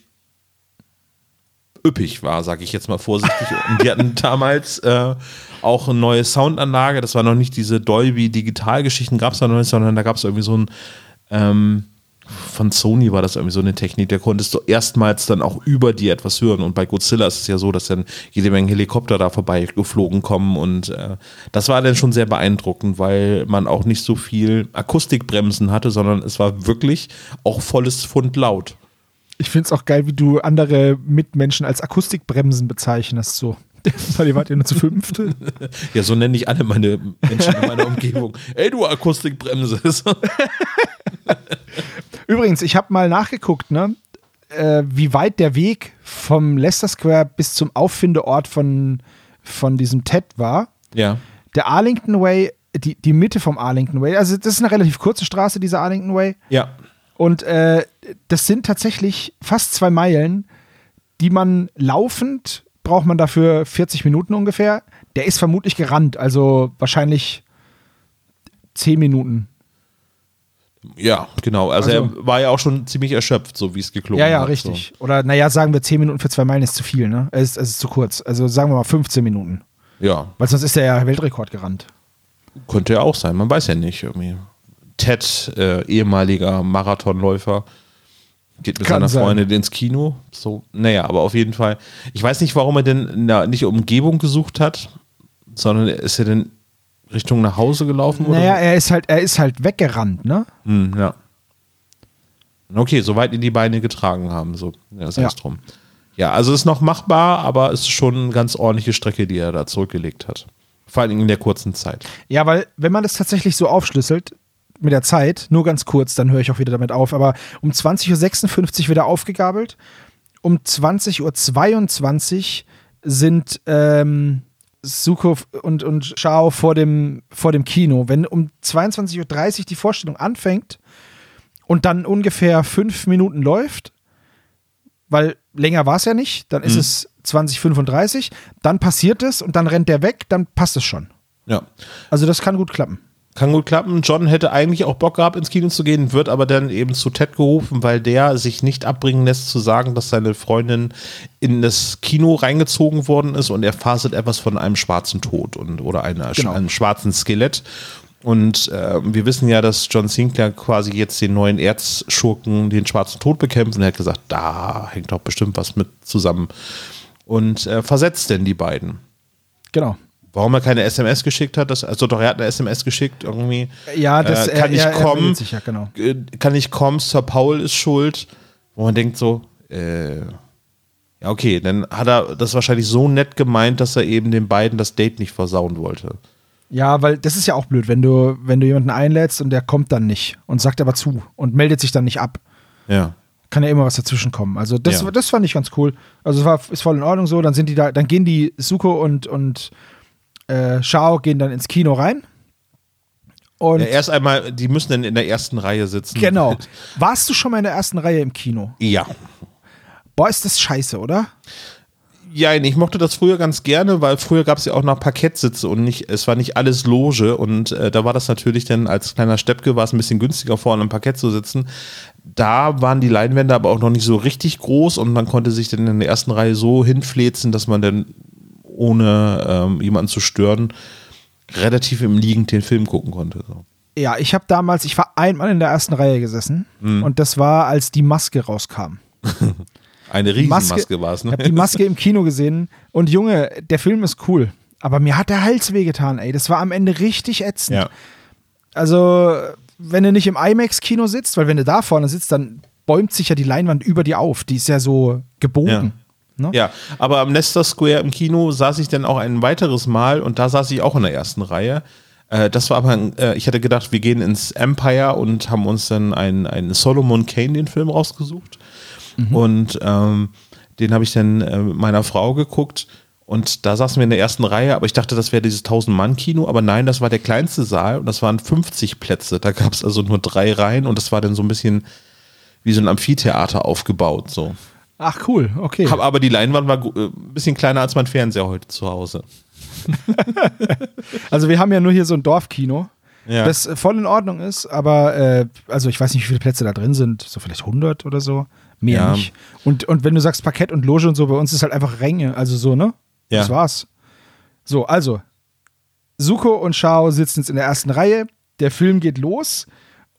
üppig war, sage ich jetzt mal vorsichtig. Und die hatten damals äh, auch eine neue Soundanlage. Das war noch nicht diese Dolby-Digital-Geschichten, gab es da noch nicht, sondern da gab es irgendwie so ein ähm, von Sony war das irgendwie so eine Technik, da konntest du erstmals dann auch über dir etwas hören. Und bei Godzilla ist es ja so, dass dann jede Menge Helikopter da vorbei geflogen kommen. Und äh, das war dann schon sehr beeindruckend, weil man auch nicht so viel Akustikbremsen hatte, sondern es war wirklich auch volles Pfund laut. Ich finde es auch geil, wie du andere Mitmenschen als Akustikbremsen bezeichnest. So. Weil ihr wart ja nur zu fünfte. ja, so nenne ich alle meine Menschen in meiner Umgebung. Ey, du Akustikbremse. Übrigens, ich habe mal nachgeguckt, ne? Äh, wie weit der Weg vom Leicester Square bis zum Auffindeort von, von diesem TED war. Ja. Der Arlington Way, die, die Mitte vom Arlington Way, also das ist eine relativ kurze Straße, dieser Arlington Way. Ja. Und äh, das sind tatsächlich fast zwei Meilen, die man laufend braucht man dafür 40 Minuten ungefähr. Der ist vermutlich gerannt, also wahrscheinlich 10 Minuten. Ja, genau. Also, also, er war ja auch schon ziemlich erschöpft, so wie es geklungen hat. Ja, ja, hat, richtig. So. Oder naja, sagen wir 10 Minuten für zwei Meilen ist zu viel, ne? Es ist, es ist zu kurz. Also sagen wir mal 15 Minuten. Ja. Weil sonst ist er ja Weltrekord gerannt. Könnte ja auch sein, man weiß ja nicht irgendwie. Ted, äh, ehemaliger Marathonläufer, geht mit Kann seiner sein. Freundin ins Kino. So, naja, aber auf jeden Fall. Ich weiß nicht, warum er denn na, nicht Umgebung gesucht hat, sondern ist er denn Richtung nach Hause gelaufen? Naja, oder? er ist halt, er ist halt weggerannt, ne? Hm, ja. Okay, soweit ihn die Beine getragen haben, so. Ja, heißt ja. drum. Ja, also ist noch machbar, aber es ist schon eine ganz ordentliche Strecke, die er da zurückgelegt hat. Vor allem in der kurzen Zeit. Ja, weil wenn man das tatsächlich so aufschlüsselt, mit der Zeit, nur ganz kurz, dann höre ich auch wieder damit auf, aber um 20.56 Uhr wieder aufgegabelt. Um 20.22 Uhr sind ähm, Suko und, und Shao vor dem, vor dem Kino. Wenn um 22.30 Uhr die Vorstellung anfängt und dann ungefähr fünf Minuten läuft, weil länger war es ja nicht, dann ist mhm. es 2035, dann passiert es und dann rennt der weg, dann passt es schon. Ja. Also das kann gut klappen. Kann gut klappen. John hätte eigentlich auch Bock gehabt, ins Kino zu gehen, wird aber dann eben zu Ted gerufen, weil der sich nicht abbringen lässt zu sagen, dass seine Freundin in das Kino reingezogen worden ist und er faselt etwas von einem schwarzen Tod und, oder einer, genau. einem schwarzen Skelett. Und äh, wir wissen ja, dass John Sinclair quasi jetzt den neuen Erzschurken, den schwarzen Tod bekämpft. Und er hat gesagt, da hängt doch bestimmt was mit zusammen. Und äh, versetzt denn die beiden. Genau. Warum er keine SMS geschickt hat, das, also doch, er hat eine SMS geschickt irgendwie. Ja, das äh, kann er, ich kommen. Sich, ja, genau. Äh, kann ich kommen, Sir Paul ist schuld. Wo man denkt so, äh, ja, okay, dann hat er das wahrscheinlich so nett gemeint, dass er eben den beiden das Date nicht versauen wollte. Ja, weil das ist ja auch blöd, wenn du, wenn du jemanden einlädst und der kommt dann nicht und sagt aber zu und meldet sich dann nicht ab. Ja. Kann ja immer was dazwischen kommen. Also das, ja. das fand ich ganz cool. Also es war ist voll in Ordnung so. Dann sind die da, dann gehen die Suko und, und äh, Shao gehen dann ins Kino rein. Und ja, erst einmal, die müssen dann in der ersten Reihe sitzen. Genau. Warst du schon mal in der ersten Reihe im Kino? Ja. Boah, ist das scheiße, oder? Ja, ich mochte das früher ganz gerne, weil früher gab es ja auch noch Parkettsitze und nicht, es war nicht alles Loge und äh, da war das natürlich dann als kleiner Steppke war es ein bisschen günstiger vorne im Parkett zu sitzen. Da waren die Leinwände aber auch noch nicht so richtig groß und man konnte sich dann in der ersten Reihe so hinflezen, dass man dann ohne ähm, jemanden zu stören, relativ im Liegen den Film gucken konnte. So. Ja, ich habe damals, ich war einmal in der ersten Reihe gesessen mhm. und das war, als die Maske rauskam. Eine Riesenmaske war es, ne? Ich habe die Maske im Kino gesehen und Junge, der Film ist cool. aber mir hat der Hals wehgetan, ey. Das war am Ende richtig ätzend. Ja. Also, wenn du nicht im IMAX-Kino sitzt, weil wenn du da vorne sitzt, dann bäumt sich ja die Leinwand über dir auf. Die ist ja so gebogen. Ne? Ja, aber am Leicester Square im Kino saß ich dann auch ein weiteres Mal und da saß ich auch in der ersten Reihe. Äh, das war aber, ein, äh, ich hatte gedacht, wir gehen ins Empire und haben uns dann einen, einen Solomon Kane, den Film rausgesucht. Und ähm, den habe ich dann äh, mit meiner Frau geguckt. Und da saßen wir in der ersten Reihe, aber ich dachte, das wäre dieses 1000-Mann-Kino. Aber nein, das war der kleinste Saal und das waren 50 Plätze. Da gab es also nur drei Reihen und das war dann so ein bisschen wie so ein Amphitheater aufgebaut. So. Ach, cool, okay. Hab- Aber die Leinwand war äh, ein bisschen kleiner als mein Fernseher heute zu Hause. Also, wir haben ja nur hier so ein Dorfkino. Ja. Das äh, voll in Ordnung ist, aber äh, also ich weiß nicht, wie viele Plätze da drin sind, so vielleicht 100 oder so, mehr Ja. nicht. Und, und wenn du sagst Parkett und Loge und so, bei uns ist halt einfach Ränge, also so, ne? Ja. Das war's. So, also, Suko und Shao sitzen jetzt in der ersten Reihe, der Film geht los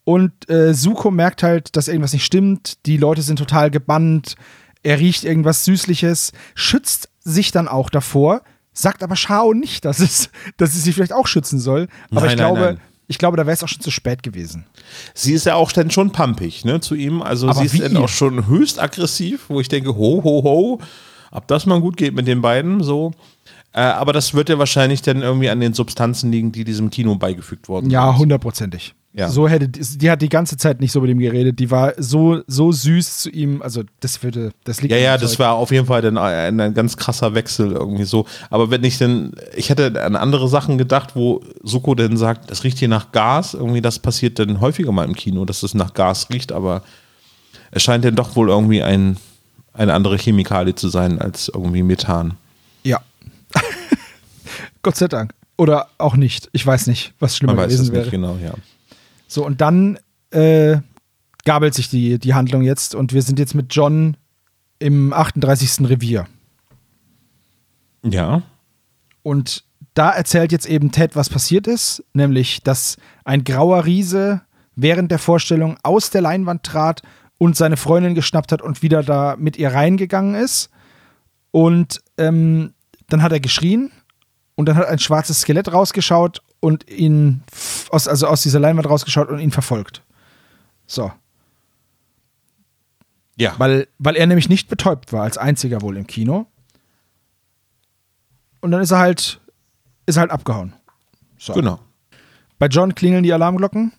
und äh, Suko merkt halt, dass irgendwas nicht stimmt, die Leute sind total gebannt, er riecht irgendwas Süßliches, schützt sich dann auch davor, sagt aber Shao nicht, dass, es, dass sie sich vielleicht auch schützen soll. Aber Nein, ich nein, glaube, nein. ich glaube, da wäre es auch schon zu spät gewesen. Sie ist ja auch dann schon pumpig, ne, zu ihm. Also Aber sie ist dann auch schon höchst aggressiv, wo ich denke, ho, ho, ho, ob das mal gut geht mit den beiden, so. Äh, aber das wird ja wahrscheinlich dann irgendwie an den Substanzen liegen, die diesem Kino beigefügt wurden. Ja, sind. hundertprozentig. Ja. So hätte die, hat die ganze Zeit nicht so mit ihm geredet. Die war so so süß zu ihm. Also das würde, das liegt. Ja, ja, das war auf jeden Fall dann ein, ein ganz krasser Wechsel irgendwie so. Aber wenn ich denn, ich hätte an andere Sachen gedacht, wo Suko denn sagt, das riecht hier nach Gas. Irgendwie, das passiert dann häufiger mal im Kino, dass es nach Gas riecht, aber es scheint dann doch wohl irgendwie ein, eine andere Chemikalie zu sein als irgendwie Methan. Ja. Gott sei Dank. Oder auch nicht. Ich weiß nicht, was schlimmer Man weiß gewesen es nicht genau, ja. So, und dann äh, gabelt sich die, die Handlung jetzt und wir sind jetzt mit John im 38. Revier. Ja. Und da erzählt jetzt eben Ted, was passiert ist, nämlich, dass ein grauer Riese während der Vorstellung aus der Leinwand trat und seine Freundin geschnappt hat und wieder da mit ihr reingegangen ist. Und ähm, dann hat er geschrien und dann hat ein schwarzes Skelett rausgeschaut und ihn aus, also aus dieser Leinwand rausgeschaut und ihn verfolgt. So. Ja. Weil, weil er nämlich nicht betäubt war, als einziger wohl im Kino. Und dann ist er halt, ist er halt abgehauen. So. Genau. Bei John klingeln die Alarmglocken.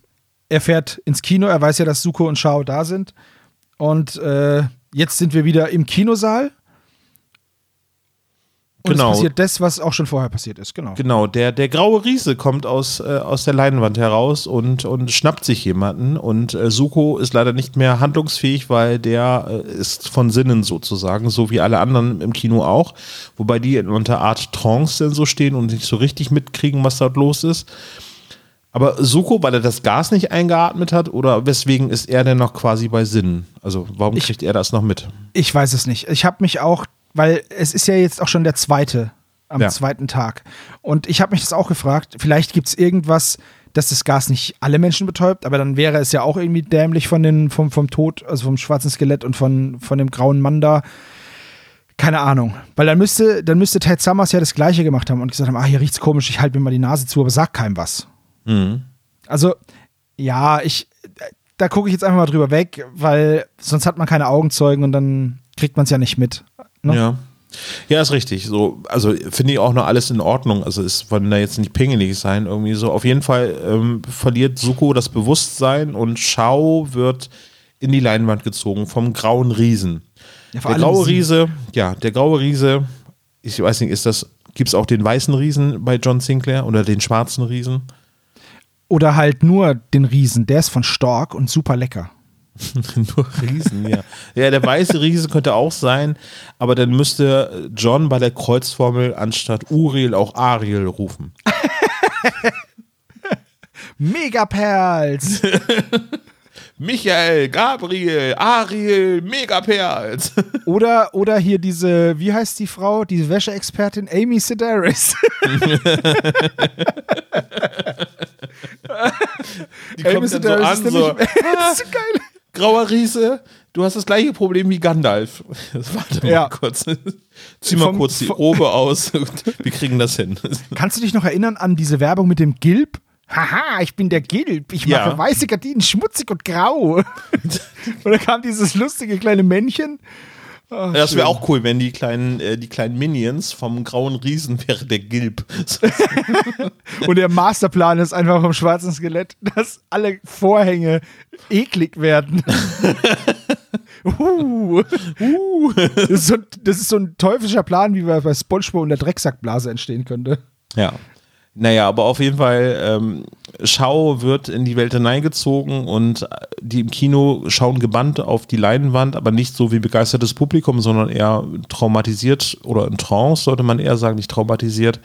Er fährt ins Kino. Er weiß ja, dass Suko und Shao da sind. Und äh, jetzt sind wir wieder im Kinosaal. Und Genau. es passiert das, was auch schon vorher passiert ist. Genau. Genau, der, der graue Riese kommt aus, äh, aus der Leinwand heraus und, und schnappt sich jemanden. Und äh, Suko ist leider nicht mehr handlungsfähig, weil der äh, ist von Sinnen sozusagen, so wie alle anderen im Kino auch. Wobei die in unter Art Trance denn so stehen und nicht so richtig mitkriegen, was dort los ist. Aber Suko, weil er das Gas nicht eingeatmet hat, oder weswegen ist er denn noch quasi bei Sinnen? Also warum Ich- kriegt er das noch mit? Ich weiß es nicht. Ich habe mich auch, weil es ist ja jetzt auch schon der zweite am Ja. zweiten Tag. Und ich habe mich das auch gefragt. Vielleicht gibt es irgendwas, dass das Gas nicht alle Menschen betäubt, aber dann wäre es ja auch irgendwie dämlich von den, vom, vom Tod, also vom schwarzen Skelett und von, von dem grauen Mann da. Keine Ahnung. Weil dann müsste, dann müsste Ted Summers ja das Gleiche gemacht haben und gesagt haben: Ah, hier riecht's komisch, ich halte mir mal die Nase zu, aber sag keinem was. Mhm. Also, ja, ich, da gucke ich jetzt einfach mal drüber weg, weil sonst hat man keine Augenzeugen und dann kriegt man es ja nicht mit. Ne? Ja. Ja, ist richtig. So, also finde ich auch noch alles in Ordnung. Also es wollen da jetzt nicht pingelig sein, irgendwie so. Auf jeden Fall ähm, verliert Suko das Bewusstsein und Shao wird in die Leinwand gezogen vom grauen Riesen. Ja, Der graue sie- Riese, ja, der graue Riese, ich weiß nicht, ist das, gibt es auch den weißen Riesen bei John Sinclair oder den schwarzen Riesen? Oder halt nur den Riesen, der ist von Stork und super lecker. Nur Riesen, ja. Ja, der weiße Riese könnte auch sein, aber dann müsste John bei der Kreuzformel anstatt Uriel auch Ariel rufen. Megaperls! Michael, Gabriel, Ariel, Megaperls. oder, oder hier diese, wie heißt die Frau, diese Wäscheexpertin Amy Sedaris. Die kommt dann so an, ist so, ist so geil. Grauer Riese, du hast das gleiche Problem wie Gandalf. Warte mal Ja. kurz. Zieh mal Vom- kurz die vom- Robe aus. Wir kriegen das hin. Kannst du dich noch erinnern an diese Werbung mit dem Gilb? Haha, ich bin der Gilb. Ich Ja. mache weiße Gardinen schmutzig und grau. und da kam dieses lustige kleine Männchen. Ach, Das wäre auch cool, wenn die kleinen, äh, die kleinen Minions vom grauen Riesen wäre der Gilb. Und der Masterplan ist einfach vom schwarzen Skelett, dass alle Vorhänge eklig werden. uh. Uh. Das, ist so, das ist so ein teuflischer Plan, wie bei bei SpongeBob und der Drecksackblase entstehen könnte. Ja. Naja, aber auf jeden Fall, ähm, Schau wird in die Welt hineingezogen und die im Kino schauen gebannt auf die Leinwand, aber nicht so wie begeistertes Publikum, sondern eher traumatisiert oder in Trance, sollte man eher sagen, nicht traumatisiert.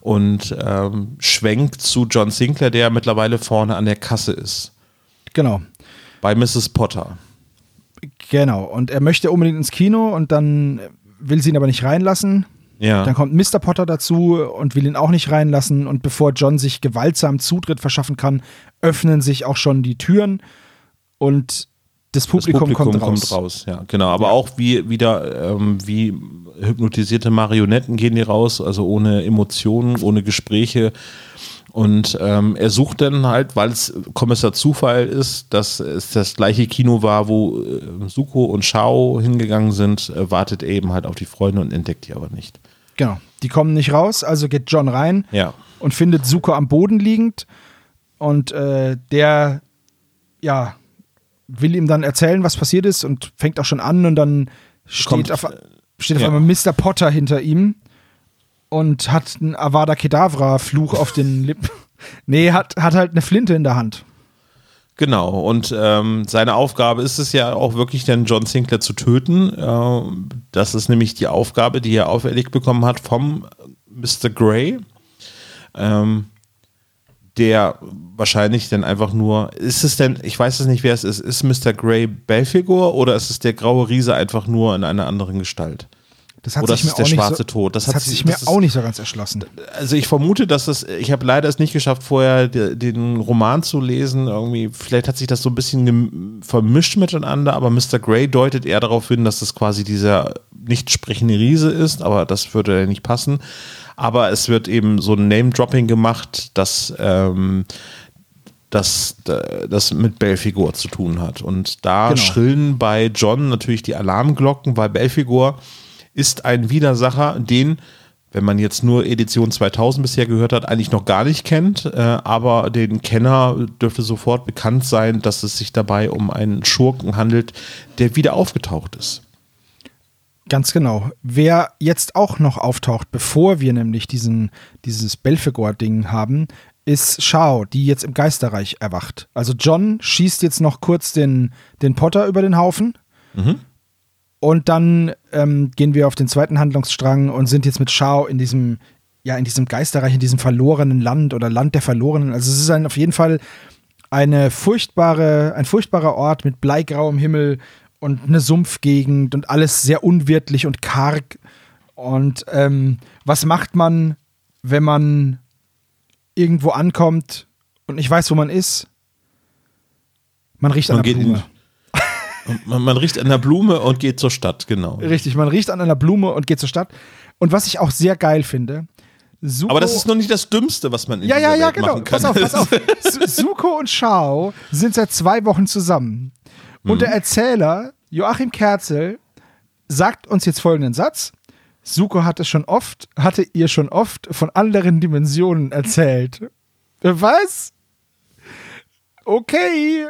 Und ähm, schwenkt zu John Sinclair, der mittlerweile vorne an der Kasse ist. Genau. Bei Mrs. Potter. Genau. Und er möchte unbedingt ins Kino und dann will sie ihn aber nicht reinlassen. Ja. Dann kommt Mr. Potter dazu und will ihn auch nicht reinlassen. Und bevor John sich gewaltsam Zutritt verschaffen kann, öffnen sich auch schon die Türen und das Publikum, das Publikum kommt raus. Ja, genau. Aber auch wie wieder ähm, wie hypnotisierte Marionetten gehen die raus, also ohne Emotionen, ohne Gespräche. Und ähm, er sucht dann halt, weil es Kommissar Zufall ist, dass es das gleiche Kino war, wo äh, Suko und Shao hingegangen sind, äh, wartet eben halt auf die Freunde und entdeckt die aber nicht. Genau. Die kommen nicht raus, also geht John rein Ja. und findet Suko am Boden liegend. Und äh, der, ja, will ihm dann erzählen, was passiert ist und fängt auch schon an und dann steht Kommt, auf, steht auf ja. einmal Mr. Potter hinter ihm und hat einen Avada Kedavra-Fluch auf den Lippen. Nee, hat, hat halt eine Flinte in der Hand. Genau, und ähm, seine Aufgabe ist es ja auch wirklich, dann John Sinclair zu töten. Ähm, das ist nämlich die Aufgabe, die er auferlegt bekommen hat vom Mr. Grey. Ähm, der wahrscheinlich dann einfach nur, ist es denn, ich weiß es nicht, wer es ist, ist Mr. Grey Belfigur oder ist es der graue Riese einfach nur in einer anderen Gestalt? Das hat Oder sich ist mir auch der nicht schwarze so, Tod? Das Das, hat sich- sich mir ist- auch nicht so ganz erschlossen. Also ich vermute, dass das, ich habe leider es nicht geschafft, vorher de, den Roman zu lesen. Irgendwie, vielleicht hat sich das so ein bisschen vermischt miteinander, aber Mr. Grey deutet eher darauf hin, dass das quasi dieser nicht sprechende Riese ist, aber das würde ja nicht passen. Aber es wird eben so ein Name-Dropping gemacht, dass ähm, das, das mit Belfigur zu tun hat. Und da Genau. schrillen bei John natürlich die Alarmglocken, weil Belfigur ist ein Widersacher, den, wenn man jetzt nur Edition 2000 bisher gehört hat, eigentlich noch gar nicht kennt. Äh, aber den Kenner dürfte sofort bekannt sein, dass es sich dabei um einen Schurken handelt, der wieder aufgetaucht ist. Ganz genau. Wer jetzt auch noch auftaucht, bevor wir nämlich diesen, dieses Belfegor-Ding haben, ist Shao, die jetzt im Geisterreich erwacht. Also John schießt jetzt noch kurz den, den Potter über den Haufen. Und dann ähm, gehen wir auf den zweiten Handlungsstrang und sind jetzt mit Shao in diesem, ja, in diesem Geisterreich, in diesem verlorenen Land oder Land der Verlorenen. Also es ist ein, auf jeden Fall eine furchtbare, ein furchtbarer Ort mit bleigrauem Himmel und eine Sumpfgegend und alles sehr unwirtlich und karg. Und ähm, was macht man, wenn man irgendwo ankommt und nicht weiß, wo man ist? Man riecht Man an der Blume. Man, man riecht an der Blume und geht zur Stadt, genau. Richtig, man riecht an einer Blume und geht zur Stadt. Und was ich auch sehr geil finde, Suko, Aber das ist noch nicht das Dümmste, was man in ja, ja, dieser ja, Welt genau. machen kann. Pass auf, pass auf. Su- Suko und Shao sind seit zwei Wochen zusammen. Und Mhm. der Erzähler, Joachim Kerzel, sagt uns jetzt folgenden Satz. Suko hatte schon oft, hatte ihr schon oft von anderen Dimensionen erzählt. Was? Okay.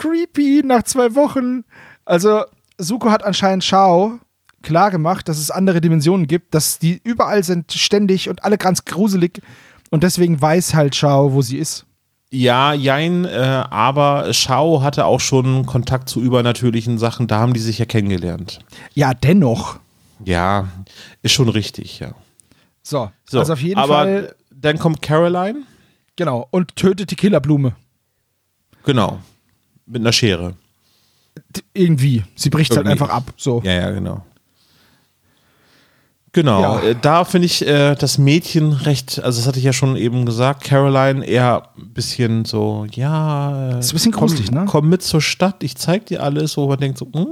Creepy nach zwei Wochen. Also, Suko hat anscheinend Shao klar gemacht, dass es andere Dimensionen gibt, dass die überall sind, ständig und alle ganz gruselig. Und deswegen weiß halt Shao, wo sie ist. Ja, jein, äh, aber Shao hatte auch schon Kontakt zu übernatürlichen Sachen, da haben die sich ja kennengelernt. Ja, dennoch. Ja, ist schon richtig, ja. So, So, also auf jeden aber Fall, dann kommt Caroline, genau, und tötet die Killerblume. genau, mit einer Schere. Irgendwie. Sie bricht halt Irgendwie. einfach ab. So. Ja, ja, genau. Genau, Ja. äh, da finde ich äh, das Mädchen recht, also das hatte ich ja schon eben gesagt, Caroline eher ein bisschen so, ja, äh, Ist ein bisschen komm, gruselig, ne? komm mit zur Stadt, ich zeig dir alles, wo man denkt so, hm,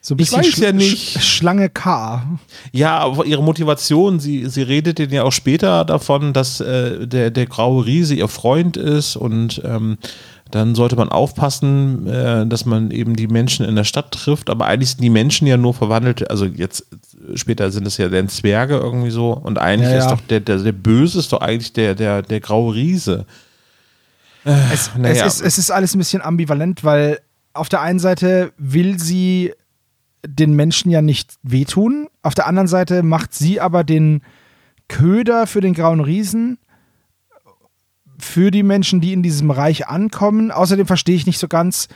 So ein Ich bisschen weiß Schl- ja nicht. Sch- Schlange K. Ja, aber ihre Motivation, sie, sie redet ja auch später davon, dass äh, der, der graue Riese ihr Freund ist und ähm, dann sollte man aufpassen, äh, dass man eben die Menschen in der Stadt trifft, aber eigentlich sind die Menschen ja nur verwandelt, also jetzt äh, später sind es ja dann Zwerge irgendwie so und eigentlich Ja, ist ja. doch der, der, der Böse ist doch eigentlich der, der, der graue Riese. Es, naja. es, ist, es ist alles ein bisschen ambivalent, weil auf der einen Seite will sie den Menschen ja nicht wehtun, auf der anderen Seite macht sie aber den Köder für den grauen Riesen für die Menschen, die in diesem Reich ankommen. Außerdem verstehe ich nicht so ganz,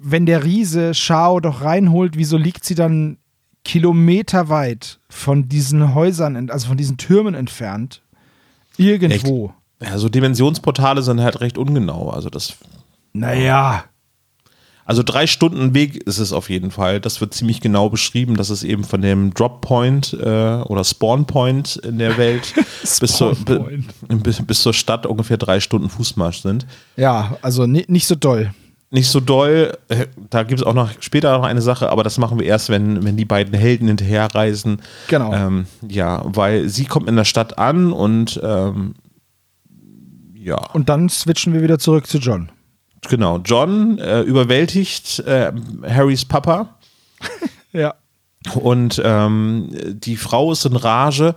wenn der Riese Shao doch reinholt, wieso liegt sie dann kilometerweit von diesen Häusern, also von diesen Türmen entfernt? Irgendwo. Ja, so Dimensionsportale sind halt recht ungenau, also das Naja. Also drei Stunden Weg ist es auf jeden Fall. Das wird ziemlich genau beschrieben, dass es eben von dem Drop Point äh, oder Spawn Point in der Welt bis, zur, bis, bis zur Stadt ungefähr drei Stunden Fußmarsch sind. Ja, also ni nicht so doll. Nicht so doll. äh, Da gibt es auch noch später noch eine Sache, aber das machen wir erst, wenn, wenn die beiden Helden hinterherreisen. Genau. Ähm, ja, weil sie kommt in der Stadt an und ähm, ja. Und dann switchen wir wieder zurück zu John. Genau, John äh, überwältigt äh, Harrys Papa Ja. und ähm, die Frau ist in Rage.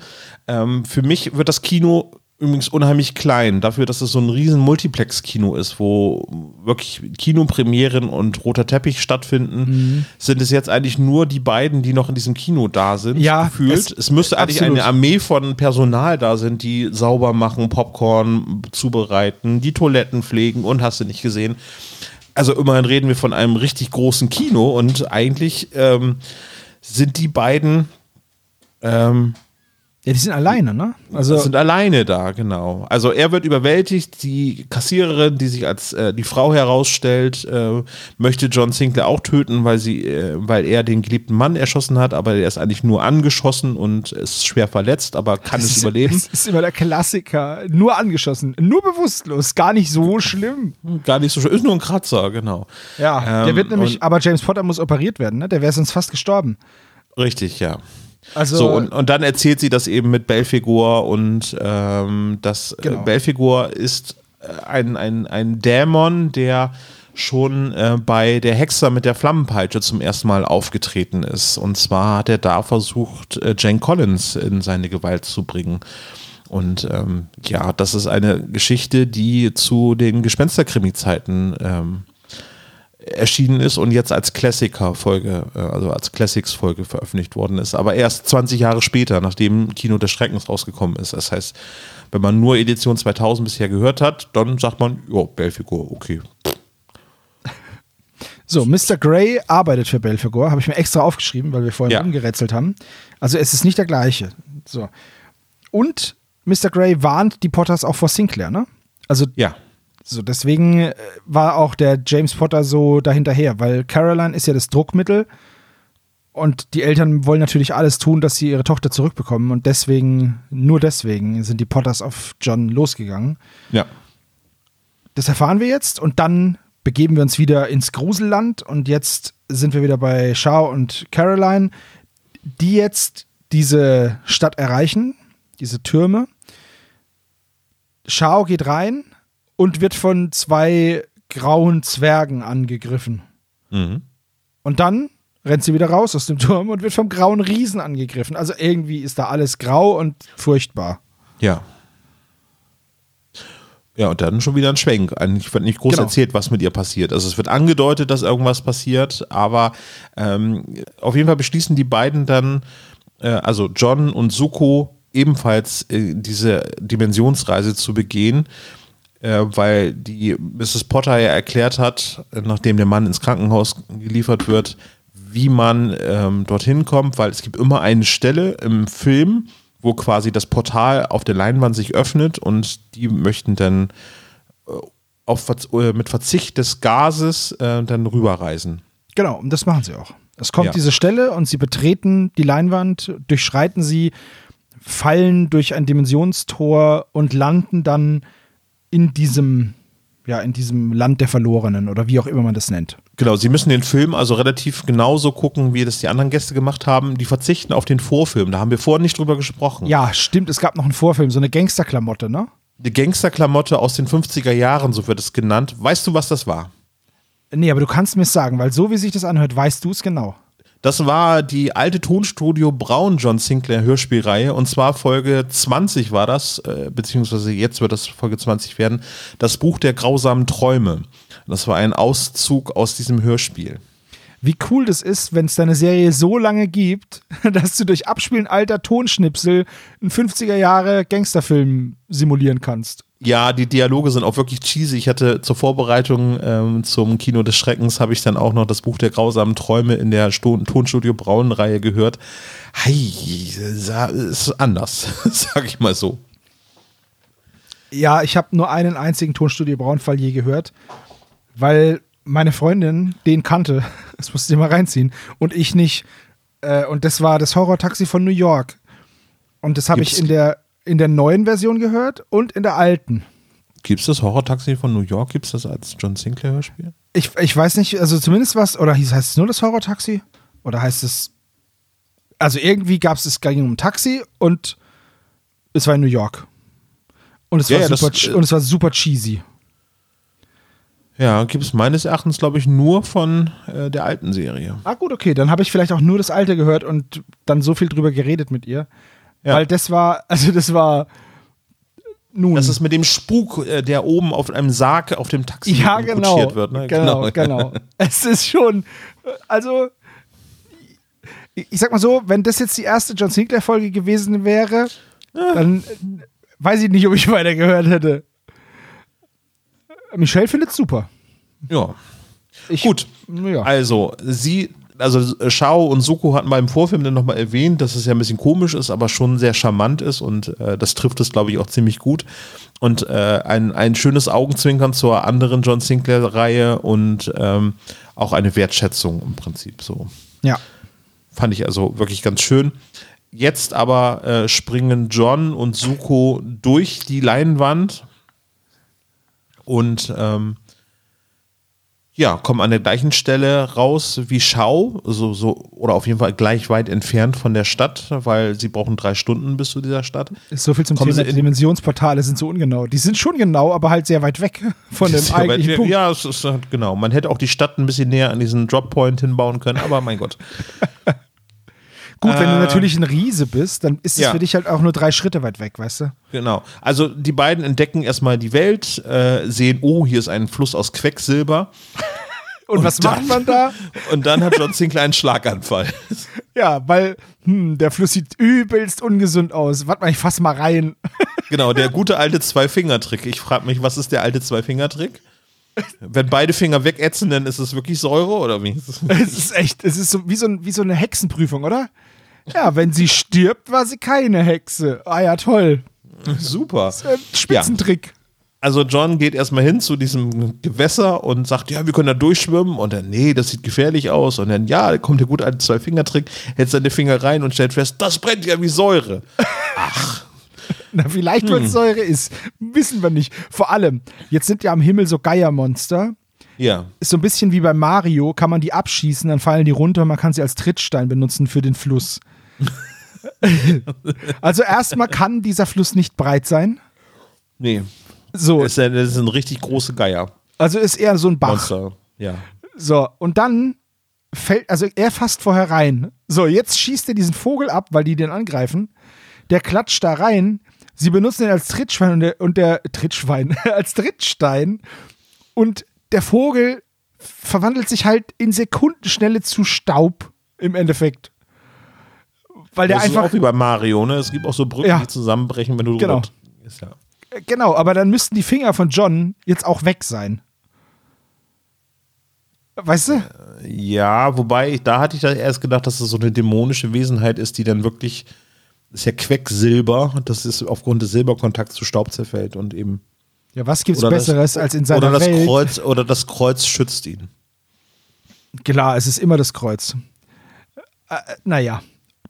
Ähm, für mich wird das Kino übrigens unheimlich klein, dafür, dass es so ein riesen Multiplex-Kino ist, wo wirklich Kinopremieren und roter Teppich stattfinden, Mhm. sind es jetzt eigentlich nur die beiden, die noch in diesem Kino da sind, Ja, gefühlt. es- Es, müsste eigentlich absolut. eine Armee von Personal da sind, die sauber machen, Popcorn zubereiten, die Toiletten pflegen und hast du nicht gesehen. Also immerhin reden wir von einem richtig großen Kino und eigentlich ähm, sind die beiden ähm, Ja, die sind alleine, ne? Also, sind alleine da, genau. Also er wird überwältigt, die Kassiererin, die sich als äh, die Frau herausstellt, äh, möchte John Sinclair auch töten, weil sie, äh, weil er den geliebten Mann erschossen hat, aber er ist eigentlich nur angeschossen und ist schwer verletzt, aber kann das es ist, überleben. Das ist immer der Klassiker. Nur angeschossen, nur bewusstlos, gar nicht so schlimm. Gar nicht so schön. Ist nur ein Kratzer, genau. Ja, der Ähm, wird nämlich, und- aber James Potter muss operiert werden, ne? Der wäre sonst fast gestorben. Richtig, ja. Also, So, und, und dann erzählt sie das eben mit Belfigur und ähm, das Genau. äh, Belfigur ist äh, ein, ein, ein Dämon, der schon äh, bei der Hexer mit der Flammenpeitsche zum ersten Mal aufgetreten ist. Und zwar hat er da versucht, äh, Jane Collins in seine Gewalt zu bringen. Und ähm, ja, das ist eine Geschichte, die zu den Gespensterkrimi-Zeiten ähm, erschienen ist und jetzt als Klassiker-Folge, äh, also als Classics-Folge veröffentlicht worden ist. Aber erst 20 Jahre später, nachdem Kino des Schreckens rausgekommen ist. Das heißt, wenn man nur Edition 2000 bisher gehört hat, dann sagt man, ja, Belfigur, okay. so, Mr. Grey arbeitet für Belphegor, habe ich mir extra aufgeschrieben, weil wir vorhin Ja. rumgerätselt haben. Also es ist nicht der gleiche. So. Und Mr. Grey warnt die Potters auch vor Sinclair, ne? Also Ja, So, deswegen äh, war auch der James Potter so dahinterher, weil Caroline ist ja das Druckmittel und die Eltern wollen natürlich alles tun, dass sie ihre Tochter zurückbekommen und deswegen, nur deswegen sind die Potters auf John losgegangen. ja. Das erfahren wir jetzt und dann begeben wir uns wieder ins Gruselland und jetzt sind wir wieder bei Shao und Caroline, die jetzt diese Stadt erreichen, diese Türme. Shao geht rein und wird von zwei grauen Zwergen angegriffen. Mhm. Und dann rennt sie wieder raus aus dem Turm und wird vom grauen Riesen angegriffen. Also irgendwie ist da alles grau und furchtbar. Ja. Ja, und dann schon wieder ein Schwenk. Eigentlich wird nicht groß Genau. erzählt, was mit ihr passiert. Also es wird angedeutet, dass irgendwas passiert, aber ähm, auf jeden Fall beschließen die beiden dann, äh, also John und Suko, ebenfalls äh, diese Dimensionsreise zu begehen, äh, weil die Mrs. Potter ja erklärt hat, nachdem der Mann ins Krankenhaus geliefert wird, wie man ähm, dorthin kommt, weil es gibt immer eine Stelle im Film, wo quasi das Portal auf der Leinwand sich öffnet und die möchten dann äh, auf, äh, mit Verzicht des Gases äh, dann rüberreisen. Genau, und das machen sie auch. Es kommt Ja. diese Stelle und sie betreten die Leinwand, durchschreiten sie, fallen durch ein Dimensionstor und landen dann in diesem, ja, in diesem Land der Verlorenen oder wie auch immer man das nennt. Genau, sie müssen den Film also relativ genauso gucken, wie das die anderen Gäste gemacht haben. Die verzichten auf den Vorfilm. Da haben wir vorhin nicht drüber gesprochen. Ja, stimmt, es gab noch einen Vorfilm, so eine Gangsterklamotte, ne? Die Gangsterklamotte aus den 50er Jahren, so wird es genannt. Weißt du, was das war? Nee, aber du kannst mir sagen, weil so wie sich das anhört, weißt du es genau. Das war die alte Tonstudio Braun John Sinclair Hörspielreihe und zwar Folge 20 war das, äh, beziehungsweise jetzt wird das Folge 20 werden, das Buch der grausamen Träume. Das war ein Auszug aus diesem Hörspiel. Wie cool das ist, wenn es deine Serie so lange gibt, dass du durch Abspielen alter Tonschnipsel einen 50er Jahre Gangsterfilm simulieren kannst. Ja, die Dialoge sind auch wirklich cheesy. Ich hatte zur Vorbereitung ähm, zum Kino des Schreckens habe ich dann auch noch das Buch der grausamen Träume in der Sto Tonstudio Braun Reihe gehört. Hei, ist anders, sag ich mal so. Ja, ich habe nur einen einzigen Tonstudio Braunfall je gehört, weil meine Freundin den kannte. Das musst du dir mal reinziehen. Und ich nicht. Äh, und das war das Horror-Taxi von New York. Und das habe ich in der, in der neuen Version gehört und in der alten. Gibt es das Horror-Taxi von New York? Gibt es das als John Sinclair Hörspiel? Ich, ich weiß nicht, also zumindest was, oder heißt es nur das Horror-Taxi? Oder heißt es. Also irgendwie gab es, es ging um ein Taxi und es war in New York. Und es, Ja, war, ja, das- super, ch- und es war super cheesy. Ja, gibt es meines Erachtens, glaube ich, nur von äh, der alten Serie. Ah, gut, okay. Dann habe ich vielleicht auch nur das alte gehört und dann so viel drüber geredet mit ihr. Ja. Weil das war, also das war. Nun. Das ist mit dem Spuk, äh, der oben auf einem Sarg auf dem Taxi ja, genau. wird. Ne? Genau, genau. es ist schon. Also. Ich sag mal so, wenn das jetzt die erste John Sinclair-Folge gewesen wäre, dann äh, weiß ich nicht, ob ich weitergehört hätte. Michelle findet super. Ja. Ich, Gut. Ja. Also, sie, also äh, Shao und Suko hatten beim Vorfilm dann nochmal erwähnt, dass es ja ein bisschen komisch ist, aber schon sehr charmant ist und äh, das trifft es, glaube ich, auch ziemlich gut. Und äh, ein, ein schönes Augenzwinkern zur anderen John Sinclair-Reihe und ähm, auch eine Wertschätzung im Prinzip so. ja. Fand ich also wirklich ganz schön. Jetzt aber äh, springen John und Suko durch die Leinwand und ähm, ja, kommen an der gleichen Stelle raus wie Schau, so, so, oder auf jeden Fall gleich weit entfernt von der Stadt, weil sie brauchen drei Stunden bis zu dieser Stadt. Ist so viel zum Kommen Thema, in- Dimensionsportale sind so ungenau. Die sind schon genau, aber halt sehr weit weg von dem eigentlichen Punkt. Ja, es ist halt genau. Man hätte auch die Stadt ein bisschen näher an diesen Droppoint hinbauen können, aber mein Gott. Gut, wenn du Äh, natürlich ein Riese bist, dann ist es ja. für dich halt auch nur drei Schritte weit weg, weißt du? Genau. Also die beiden entdecken erstmal die Welt, äh, sehen, oh, hier ist ein Fluss aus Quecksilber. Und, was dann- macht man da? Und dann hat John Sinclair einen Schlaganfall. Ja, weil hm, der Fluss sieht übelst ungesund aus. Warte mal, ich fass mal rein. genau, der gute alte Zwei-Finger-Trick. Ich frage mich, was ist der alte Zwei-Finger-Trick? Wenn beide Finger wegätzen, dann ist es wirklich Säure oder wie? Es ist echt, es ist so wie so, ein, wie so eine Hexenprüfung, oder? Ja, wenn sie stirbt, war sie keine Hexe. Ah ja, toll. Super. Spitzentrick. Also John geht erstmal hin zu diesem Gewässer und sagt, ja, wir können da durchschwimmen. Und dann, nee, das sieht gefährlich aus. Und dann, ja, kommt der gute alte Zwei-Finger-Trick, hält seine Finger rein und stellt fest, das brennt ja wie Säure. Na, vielleicht, Hm. weil es Säure ist. Wissen wir nicht. Vor allem, jetzt sind ja am Himmel so Geiermonster. Ja. Ist so ein bisschen wie bei Mario, kann man die abschießen, dann fallen die runter und man kann sie als Trittstein benutzen für den Fluss. also erstmal kann dieser Fluss nicht breit sein. Nee. So, Das ist, das ist ein richtig große Geier. also ist eher so ein Bach. Monster. Ja. So, und dann fällt, also er fasst vorher rein. So, jetzt schießt er diesen Vogel ab, weil die den angreifen. Der klatscht da rein. Sie benutzen ihn als Trittschwein und der, und der Trittschwein, als Trittstein. Und der Vogel verwandelt sich halt in Sekundenschnelle zu Staub im Endeffekt. Weil der das ist einfach. auch wie bei Mario, ne? Es gibt auch so Brücken, Ja. die zusammenbrechen, wenn du Genau. Ist ja. Genau, aber dann müssten die Finger von John jetzt auch weg sein. Weißt du? Ja, wobei, ich- da hatte ich da erst gedacht, dass das so eine dämonische Wesenheit ist, die dann wirklich, das ist ja Quecksilber, das ist aufgrund des Silberkontakts zu Staub zerfällt und eben. Ja, was gibt's Oder das- Besseres als in seiner Oder das Welt? Kreuz, oder das Kreuz schützt ihn. Klar, es ist immer das Kreuz. Äh, naja,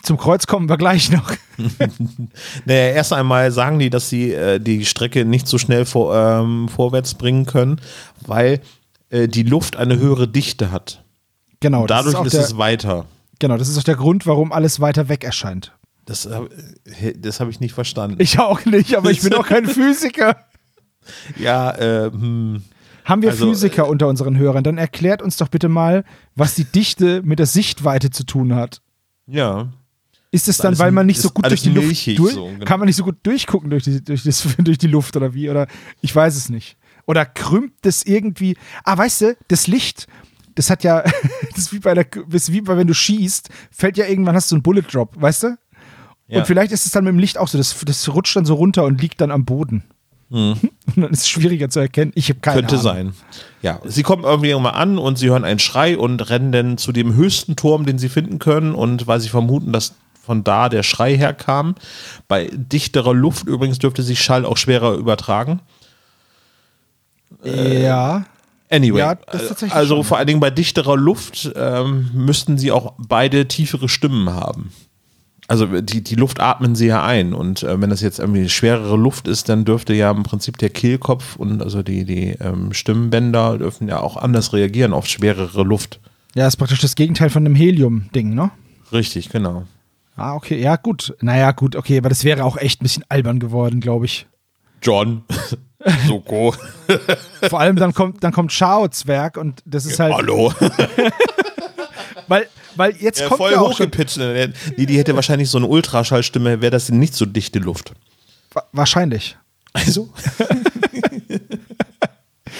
zum Kreuz kommen wir gleich noch. naja, erst einmal sagen die, dass sie äh, die Strecke nicht so schnell vor, ähm, vorwärts bringen können, weil äh, die Luft eine höhere Dichte hat. Genau. Dadurch ist, ist der, es weiter. Genau, das ist auch der Grund, warum alles weiter weg erscheint. Das, äh, das habe ich nicht verstanden. Ich auch nicht, aber ich bin auch kein Physiker. Ja, äh, hm. Haben wir Also, Physiker unter unseren Hörern? Dann erklärt uns doch bitte mal, was die Dichte mit der Sichtweite zu tun hat. ja. Ist es dann, weil man nicht so gut durch die Luft durch, so, genau. kann man nicht so gut durchgucken durch die, durch, das, durch die Luft oder wie? Oder ich weiß es nicht. Oder krümmt das irgendwie? Ah, weißt du, das Licht, das hat ja, das ist wie bei der, ist wie bei wenn du schießt, fällt ja irgendwann hast du einen Bullet Drop, weißt du? Ja. Und vielleicht ist es dann mit dem Licht auch so, das, das rutscht dann so runter und liegt dann am Boden. Und dann ist es schwieriger zu erkennen. Ich habe keine Könnte Ahnung. sein. Ja, sie kommen irgendwie mal an und sie hören einen Schrei und rennen dann zu dem höchsten Turm, den sie finden können. Und weil sie vermuten, dass von da der Schrei herkam. Bei dichterer Luft übrigens dürfte sich Schall auch schwerer übertragen. Ja. Anyway, Ja, also schon. vor allen Dingen bei dichterer Luft ähm, müssten sie auch beide tiefere Stimmen haben. Also die, die Luft atmen sie ja ein und äh, wenn das jetzt irgendwie schwerere Luft ist, dann dürfte ja im Prinzip der Kehlkopf und also die, die ähm, Stimmbänder dürfen ja auch anders reagieren auf schwerere Luft. Ja, ist praktisch das Gegenteil von dem Helium-Ding, ne? Richtig, genau. Ah, okay, ja, gut. Naja, gut, okay, aber das wäre auch echt ein bisschen albern geworden, glaube ich. John, Soko, Vor allem dann kommt, dann kommt Chao-Zwerg und das ist halt, hallo. weil, weil jetzt Ja, kommt voll ja auch schon, hochgepitcht. Die, die hätte wahrscheinlich so eine Ultraschallstimme, wäre das nicht so dichte Luft. wa- wahrscheinlich. Also.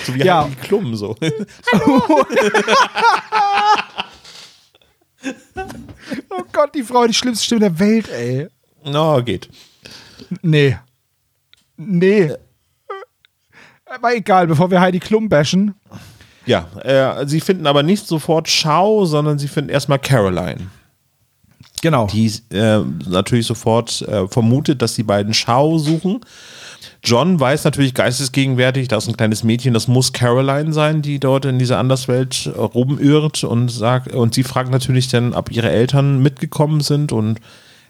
so wie Ja. Heidi Klum so. Oh Gott, die Frau, die schlimmste Stimme der Welt, ey. Na, geht. Nee. Nee. Aber egal, bevor wir Heidi Klum bashen. Ja, äh, sie finden aber nicht sofort Schau, sondern sie finden erstmal Caroline, Genau. die äh, natürlich sofort äh, vermutet, dass die beiden Schau suchen. John weiß natürlich geistesgegenwärtig, da ist ein kleines Mädchen, das muss Caroline sein, die dort in dieser Anderswelt äh, rumirrt und sagt, und sie fragt natürlich dann, ob ihre Eltern mitgekommen sind und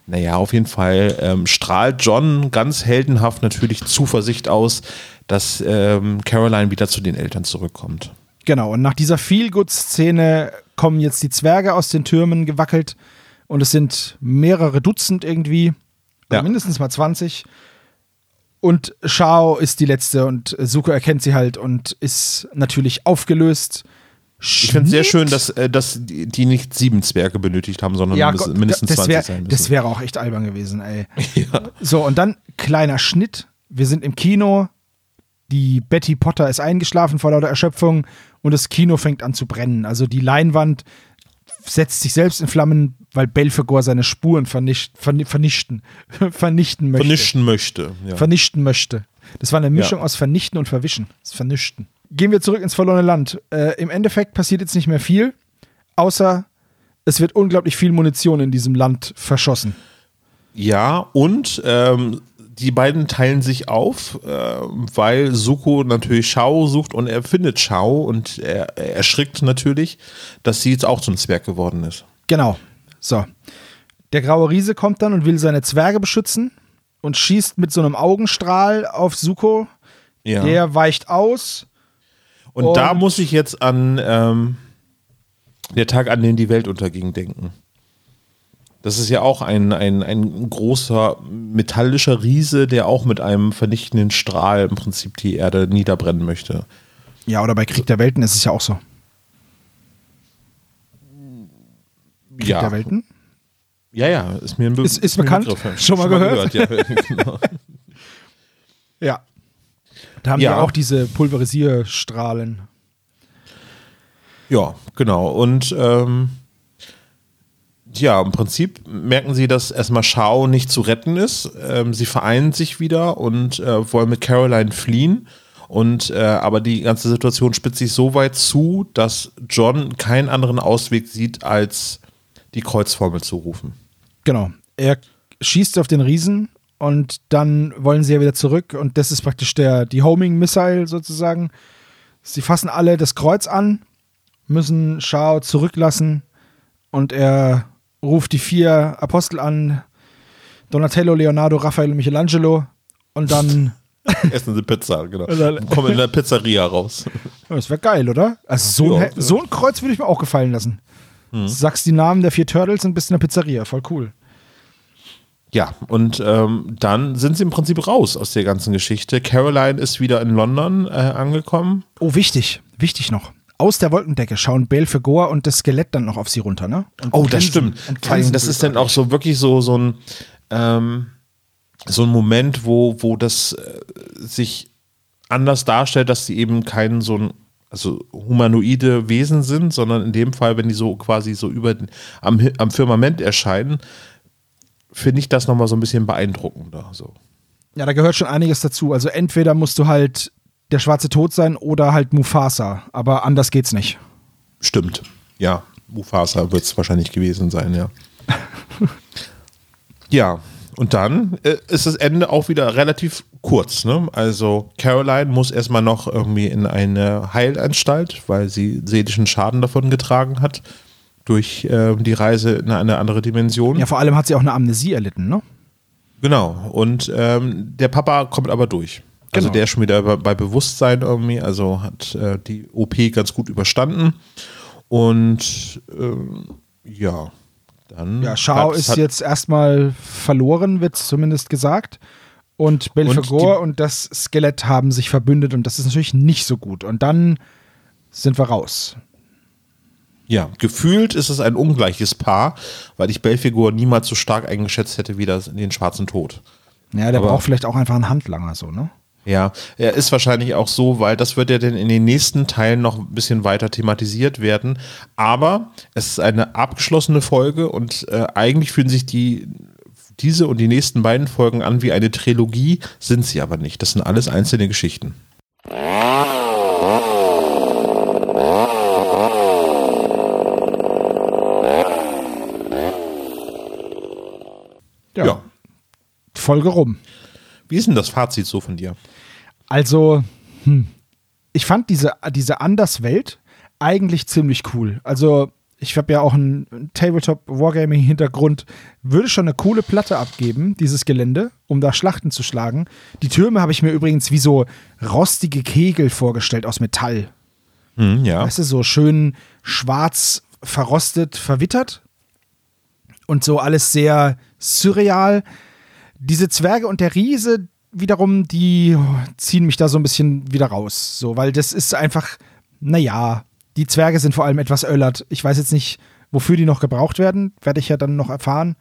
naja, auf jeden Fall ähm, strahlt John ganz heldenhaft natürlich Zuversicht aus, dass ähm, Caroline wieder zu den Eltern zurückkommt. Genau, und nach dieser Feel-Good-Szene kommen jetzt die Zwerge aus den Türmen gewackelt und es sind mehrere Dutzend irgendwie, Ja. mindestens mal 20. Und Shao ist die letzte und Suko erkennt sie halt und ist natürlich aufgelöst. Ich finde es sehr schön, dass, äh, dass die, nicht sieben Zwerge benötigt haben, sondern Ja, Gott, mindestens das 20 wär- sein müssen. Das wäre auch echt albern gewesen, ey. ja. So, und dann kleiner Schnitt. Wir sind im Kino. Die Betty Potter ist eingeschlafen vor lauter Erschöpfung und das Kino fängt an zu brennen. Also die Leinwand setzt sich selbst in Flammen, weil Belphegor seine Spuren vernicht, verni- vernichten, vernichten möchte. vernichten möchte. Ja. Vernichten möchte. Das war eine Mischung aus vernichten und verwischen. Das Vernichten. Gehen wir zurück ins verlorene Land. Äh, Im Endeffekt passiert jetzt nicht mehr viel, außer es wird unglaublich viel Munition in diesem Land verschossen. ja, und ähm, die beiden teilen sich auf, äh, weil Suko natürlich Shao sucht und er findet Shao und er erschrickt natürlich, dass sie jetzt auch zum Zwerg geworden ist. Genau. So. Der graue Riese kommt dann und will seine Zwerge beschützen und schießt mit so einem Augenstrahl auf Suko. Ja. Der weicht aus. und, da und- muss ich jetzt an ähm, der Tag, an den die Welt unterging, denken. Das ist ja auch ein, ein, ein großer metallischer Riese, der auch mit einem vernichtenden Strahl im Prinzip die Erde niederbrennen möchte. Ja, oder bei Krieg der Welten ist es ja auch so. Krieg ja. der Welten? Ja, ja, ist mir ein Be Ist- ist bekannt? Begriff. Schon mal gehört? ja, genau. Ja. Da haben Ja. wir auch diese Pulverisierstrahlen. ja, genau. Und ähm, ja, im Prinzip merken sie, dass erstmal Shao nicht zu retten ist. Ähm, sie vereinen sich wieder und äh, wollen mit Caroline fliehen. Und äh, aber die ganze Situation spitzt sich so weit zu, dass John keinen anderen Ausweg sieht, als die Kreuzformel zu rufen. Genau. Er schießt auf den Riesen und dann wollen sie ja wieder zurück und das ist praktisch der, die Homing-Missile sozusagen. Sie fassen alle das Kreuz an, müssen Shao zurücklassen und er ruft die vier Apostel an, Donatello, Leonardo, Raphael und Michelangelo und dann Essen sie Pizza, genau. Kommen in der Pizzeria raus. Das wäre geil, oder? Also so, ein, so ein Kreuz würde ich mir auch gefallen lassen. Sagst die Namen der vier Turtles und bist in der Pizzeria. Voll cool. Ja, und ähm, dann sind sie im Prinzip raus aus der ganzen Geschichte. Caroline ist wieder in London äh, angekommen. Oh, wichtig. Wichtig noch. Aus der Wolkendecke schauen Belphegor und das Skelett dann noch auf sie runter, ne? Und Oh, das stimmt. Vor allem, das ist dann auch so wirklich so, so ein, ähm, so ein Moment, wo, wo das äh, sich anders darstellt, dass sie eben kein so ein, also humanoide Wesen sind, sondern in dem Fall, wenn die so quasi so über am, am Firmament erscheinen, finde ich das nochmal so ein bisschen beeindruckender. So. Ja, da gehört schon einiges dazu. Also entweder musst du halt der schwarze Tod sein oder halt Mufasa. Aber anders geht's nicht. Stimmt. Ja, Mufasa wird es wahrscheinlich gewesen sein, ja. ja, und dann äh, ist das Ende auch wieder relativ kurz. Ne? Also Caroline muss erstmal noch irgendwie in eine Heilanstalt, weil sie seelischen Schaden davon getragen hat durch äh, die Reise in eine andere Dimension. Ja, vor allem hat sie auch eine Amnesie erlitten, ne? Genau. Und ähm, der Papa kommt aber durch. Also Genau. der ist schon wieder bei, bei Bewusstsein irgendwie, also hat äh, die OP ganz gut überstanden. Und ähm, ja, dann. Ja, Shao hat- ist jetzt erstmal verloren, wird zumindest gesagt. Und Belphegor die- und, das Skelett haben sich verbündet und das ist natürlich nicht so gut. Und dann sind wir raus. Ja, gefühlt ist es ein ungleiches Paar, weil ich Belfigur niemals so stark eingeschätzt hätte wie das in den Schwarzen Tod. Ja, der Aber- braucht vielleicht auch einfach einen Handlanger, so, ne? Ja, er ist wahrscheinlich auch so, weil das wird ja dann in den nächsten Teilen noch ein bisschen weiter thematisiert werden. Aber es ist eine abgeschlossene Folge und äh, eigentlich fühlen sich die diese und die nächsten beiden Folgen an wie eine Trilogie, sind sie aber nicht. Das sind alles einzelne Geschichten. Ja. Folge rum. Wie ist denn das Fazit so von dir? Also, hm, ich fand diese, diese Anderswelt eigentlich ziemlich cool. Also, ich habe ja auch einen Tabletop-Wargaming-Hintergrund. Würde schon eine coole Platte abgeben, dieses Gelände, um da Schlachten zu schlagen. Die Türme habe ich mir übrigens wie so rostige Kegel vorgestellt aus Metall. Hm, ja. Weißt du, so schön schwarz, verrostet, verwittert. Und so alles sehr surreal. Diese Zwerge und der Riese wiederum, die ziehen mich da so ein bisschen wieder raus. So, weil das ist einfach, naja, die Zwerge sind vor allem etwas öllert. Ich weiß jetzt nicht, wofür die noch gebraucht werden. Werde ich ja dann noch erfahren.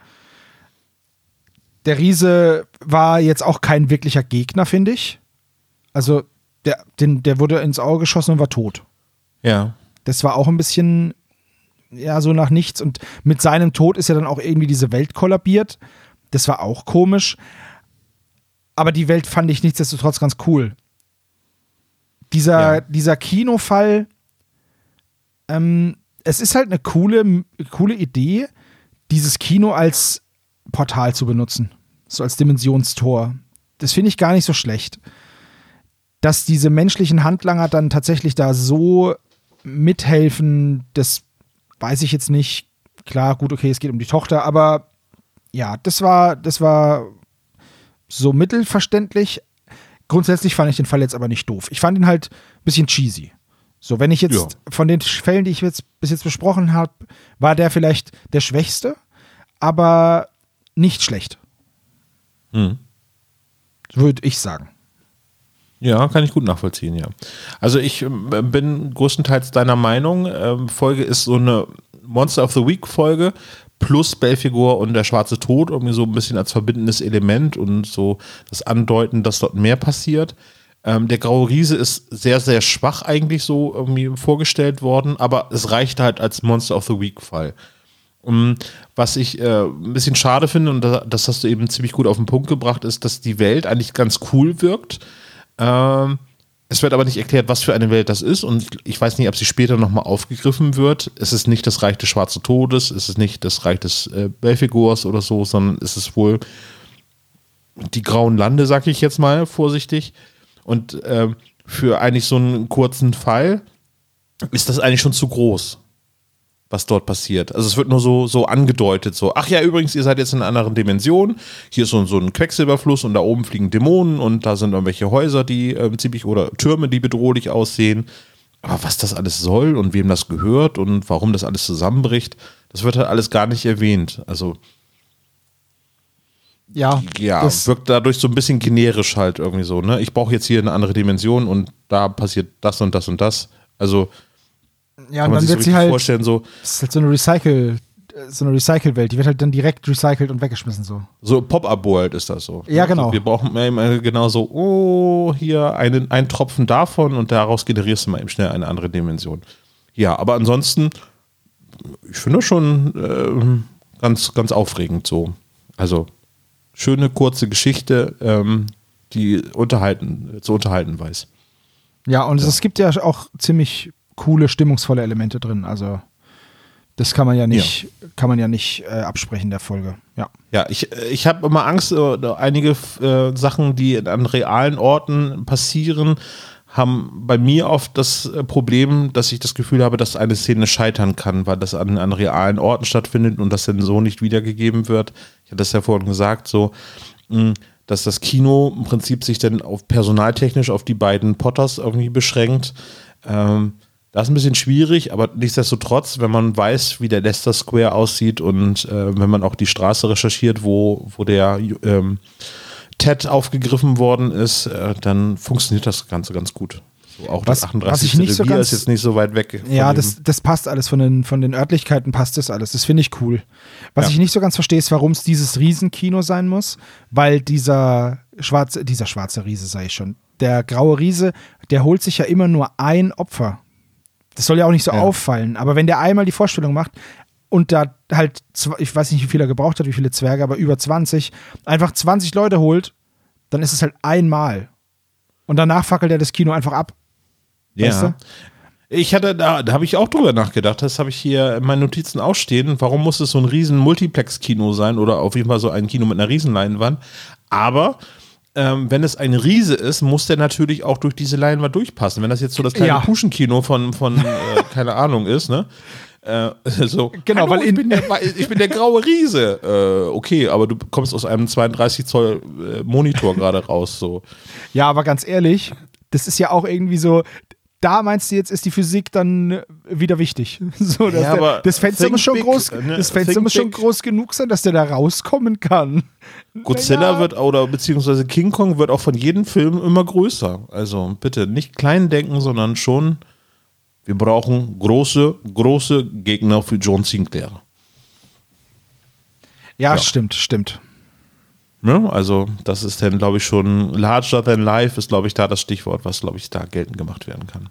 Der Riese war jetzt auch kein wirklicher Gegner, finde ich. Also, der, den, der wurde ins Auge geschossen und war tot. Ja. Das war auch ein bisschen, ja, so nach nichts. Und mit seinem Tod ist ja dann auch irgendwie diese Welt kollabiert. Das war auch komisch. Aber die Welt fand ich nichtsdestotrotz ganz cool. Dieser, Ja. dieser Kinofall, ähm, es ist halt eine coole, coole Idee, dieses Kino als Portal zu benutzen. So als Dimensionstor. Das finde ich gar nicht so schlecht. Dass diese menschlichen Handlanger dann tatsächlich da so mithelfen, das weiß ich jetzt nicht. Klar, gut, okay, es geht um die Tochter, aber ja, das war, das war so mittelverständlich. Grundsätzlich fand ich den Fall jetzt aber nicht doof. Ich fand ihn halt ein bisschen cheesy. So, wenn ich jetzt Ja. von den Fällen, die ich jetzt bis jetzt besprochen habe, war der vielleicht der schwächste, aber nicht schlecht. Hm. Würde ich sagen. Ja, kann ich gut nachvollziehen, ja. Also ich ähm, bin größtenteils deiner Meinung. Ähm, Folge ist so eine Monster of the Week Folge plus Belfigur und der schwarze Tod, irgendwie so ein bisschen als verbindendes Element und so das Andeuten, dass dort mehr passiert. Ähm, der graue Riese ist sehr, sehr schwach eigentlich so irgendwie vorgestellt worden, aber es reicht halt als Monster of the Week Fall. Um, was ich äh, ein bisschen schade finde, und da, das hast du eben ziemlich gut auf den Punkt gebracht, ist, dass die Welt eigentlich ganz cool wirkt. Ähm, es wird aber nicht erklärt, was für eine Welt das ist und ich weiß nicht, ob sie später nochmal aufgegriffen wird. Es ist nicht das Reich des Schwarzen Todes, es ist nicht das Reich des äh, Belfigors oder so, sondern es ist wohl die grauen Lande, sag ich jetzt mal vorsichtig. Und ähm, für eigentlich so einen kurzen Fall ist das eigentlich schon zu groß, was dort passiert. Also es wird nur so, so angedeutet, so, ach ja, übrigens, ihr seid jetzt in einer anderen Dimension, hier ist so, so ein Quecksilberfluss und da oben fliegen Dämonen und da sind irgendwelche Häuser, die äh, ziemlich, oder Türme, die bedrohlich aussehen. Aber was das alles soll und wem das gehört und warum das alles zusammenbricht, das wird halt alles gar nicht erwähnt. Also Ja, ja, wirkt dadurch so ein bisschen generisch halt irgendwie so, ne? Ich brauche jetzt hier eine andere Dimension und da passiert das und das und das. Also ja kann und dann sich so wird sie halt, vorstellen, so, das ist halt so eine Recycle, so eine Recycle-Welt, die wird halt dann direkt recycelt und weggeschmissen so. so Pop-Up-World ist das so. Ja, Also genau. wir brauchen mal eben, äh, genau so, oh, hier einen, einen Tropfen davon und daraus generierst du mal eben schnell eine andere Dimension. Ja, aber ansonsten, ich finde schon ähm, ganz, ganz aufregend so. Also, schöne, kurze Geschichte, ähm, die unterhalten, zu unterhalten weiß. Ja, und es gibt ja auch ziemlich coole, stimmungsvolle Elemente drin. Also das kann man ja nicht, kann man ja nicht äh, absprechen der Folge. Ja. Ja, ich, ich habe immer Angst, äh, einige äh, Sachen, die an realen Orten passieren, haben bei mir oft das äh, Problem, dass ich das Gefühl habe, dass eine Szene scheitern kann, weil das an, an realen Orten stattfindet und das dann so nicht wiedergegeben wird. Ich hatte das ja vorhin gesagt, so, mh, dass das Kino im Prinzip sich dann auf personaltechnisch auf die beiden Potters irgendwie beschränkt. Ähm, das ist ein bisschen schwierig, aber nichtsdestotrotz, wenn man weiß, wie der Leicester Square aussieht und äh, wenn man auch die Straße recherchiert, wo, wo der ähm, Ted aufgegriffen worden ist, äh, dann funktioniert das Ganze ganz gut. So, auch Was- das 38. was so ganz- ist jetzt nicht so weit weg. Ja, das, das passt alles von den, von den Örtlichkeiten passt das alles. Das finde ich cool. Was Ja. ich nicht so ganz verstehe, ist, warum es dieses Riesenkino sein muss, weil dieser schwarze, dieser schwarze Riese, sage ich schon, der graue Riese, der holt sich ja immer nur ein Opfer. Das soll ja auch nicht so Ja. auffallen, aber wenn der einmal die Vorstellung macht und da halt, ich weiß nicht, wie viel er gebraucht hat, wie viele Zwerge, aber über 20, einfach 20 Leute holt, dann ist es halt einmal. Und danach fackelt er das Kino einfach ab. weißt Ja. du? Ich hatte, da, da habe ich auch drüber nachgedacht. Das habe ich hier in meinen Notizen auch stehen. Warum muss es so ein riesen Multiplex-Kino sein oder auf jeden Fall so ein Kino mit einer Riesenleinwand? Aber ähm, wenn es ein Riese ist, muss der natürlich auch durch diese Leinwand durchpassen. Wenn das jetzt so das kleine Ja. Puschenkino von, von äh, keine Ahnung ist, ne? Äh, so, Genau, Hallo, weil ich, in- bin der, ich bin der graue Riese. Äh, okay, aber du kommst aus einem 32 Zoll äh, Monitor gerade raus. So. Ja, aber ganz ehrlich, das ist ja auch irgendwie so. Da meinst du jetzt, ist die Physik dann äh, wieder wichtig. So, Ja, der, das Fenster muss schon big, groß, ne? das Fenster muss schon groß genug sein, dass der da rauskommen kann. Godzilla Naja. wird oder beziehungsweise King Kong wird auch von jedem Film immer größer. Also bitte nicht klein denken, sondern schon, wir brauchen große, große Gegner für John Sinclair. Ja, Ja. stimmt, stimmt. Ne? Also das ist dann, glaube ich, schon larger than life ist, glaube ich, da das Stichwort, was, glaube ich, da geltend gemacht werden kann.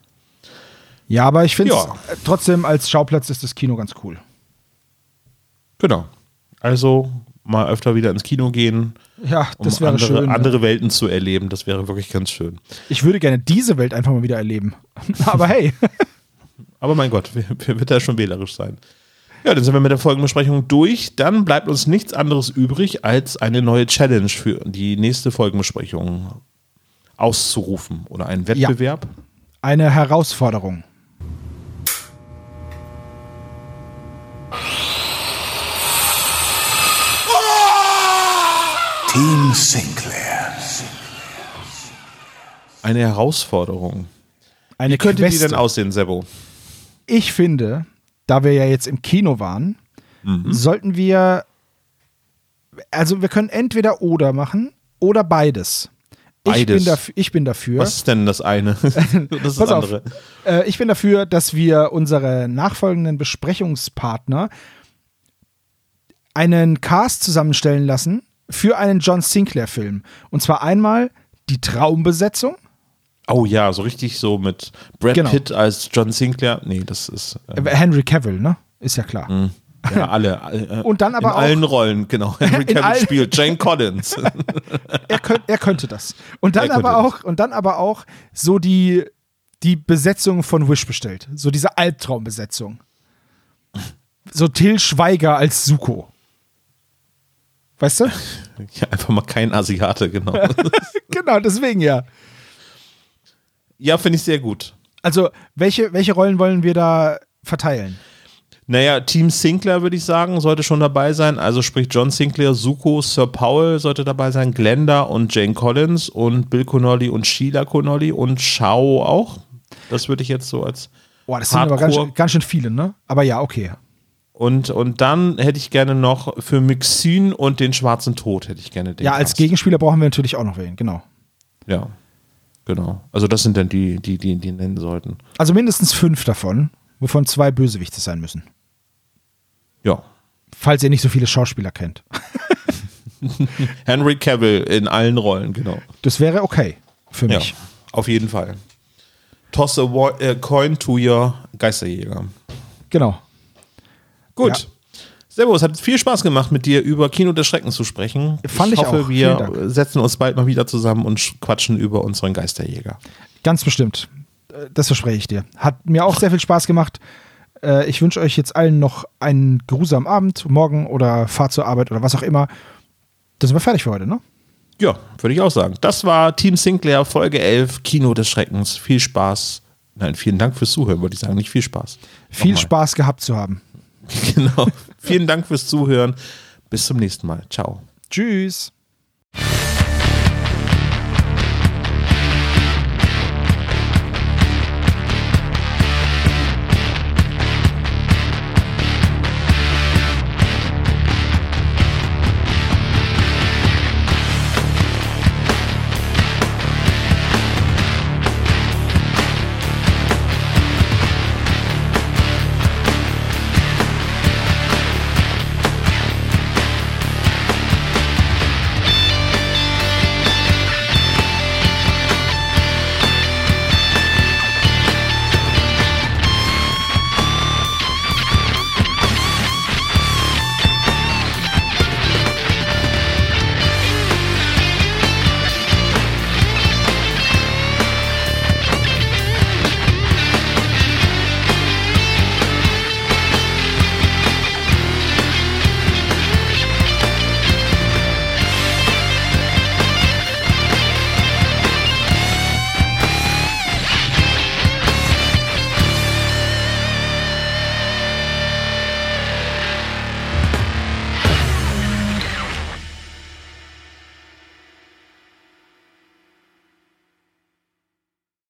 Ja, aber ich finde Ja. es trotzdem als Schauplatz ist das Kino ganz cool. Genau. Also mal öfter wieder ins Kino gehen, Ja, um das wäre andere, schön. andere Welten zu erleben. Das wäre wirklich ganz schön. Ich würde gerne diese Welt einfach mal wieder erleben. aber hey, Aber mein Gott, wer, wer wird da schon wählerisch sein? Ja, dann sind wir mit der Folgenbesprechung durch. Dann bleibt uns nichts anderes übrig, als eine neue Challenge für die nächste Folgenbesprechung auszurufen oder einen Wettbewerb. eine Herausforderung. Team Sinclair. Eine Herausforderung. Eine Wie könnte die Queste. denn aussehen, Sebo? ich finde, da wir ja jetzt im Kino waren, Mhm. sollten wir, also wir können entweder oder machen oder beides. Ich bin, dafür, ich bin dafür. Was ist denn das eine? das ist das Pass auf. andere. Äh, ich bin dafür, dass wir unsere nachfolgenden Besprechungspartner einen Cast zusammenstellen lassen für einen John Sinclair-Film. Und zwar einmal die Traumbesetzung. Oh ja, so richtig so mit Brad Genau. Pitt als John Sinclair. Nee, das ist äh, Äh, Henry Cavill, ne? Ist ja klar. ja, alle. Äh, Und dann aber in auch- allen Rollen, genau. Henry Cavill spielt Jane Collins. Er, könnt, er könnte das. Und dann Er aber das. auch, und dann aber auch so die, die Besetzung von Wish bestellt. So diese Albtraumbesetzung. So Till Schweiger als Suko. Weißt du? ja, einfach mal kein Asiate, genau. genau, deswegen ja. Ja, finde ich sehr gut. Also, welche, welche Rollen wollen wir da verteilen? Naja, Team Sinclair würde ich sagen, sollte schon dabei sein. Also sprich John Sinclair, Zuko, Sir Powell sollte dabei sein, Glenda und Jane Collins und Bill Connolly und Sheila Connolly und Shao auch. Das würde ich jetzt so als. Boah, das sind aber ganz, ganz schön viele, ne? Aber ja, okay. Und, und dann hätte ich gerne noch für Mixin und den Schwarzen Tod hätte ich gerne den. Ja, als. Gegenspieler brauchen wir natürlich auch noch wen, genau. Ja, genau. Also das sind dann die, die, die, die nennen sollten. Also mindestens fünf davon, wovon zwei Bösewichte sein müssen. Ja. Falls ihr nicht so viele Schauspieler kennt. Henry Cavill in allen Rollen, genau. Das wäre okay für mich. Ja, auf jeden Fall. Toss a coin to your Geisterjäger. Genau. Gut. Ja. Servus, hat viel Spaß gemacht, mit dir über Kino des Schreckens zu sprechen. Fand ich, ich hoffe, auch. wir setzen uns bald mal wieder zusammen und quatschen über unseren Geisterjäger. Ganz bestimmt. Das verspreche ich dir. Hat mir auch sehr viel Spaß gemacht. Äh, ich wünsche euch jetzt allen noch einen geruhsamen Abend, morgen oder Fahrt zur Arbeit oder was auch immer. Dann sind wir fertig für heute, ne? Ja, würde ich auch sagen. Das war Team Sinclair, Folge 11, Kino des Schreckens. Viel Spaß. Nein, vielen Dank fürs Zuhören, würde ich sagen. Nicht viel Spaß. Viel Nochmal. Spaß gehabt zu haben. genau. Vielen Dank fürs Zuhören. Bis zum nächsten Mal. Ciao. Tschüss.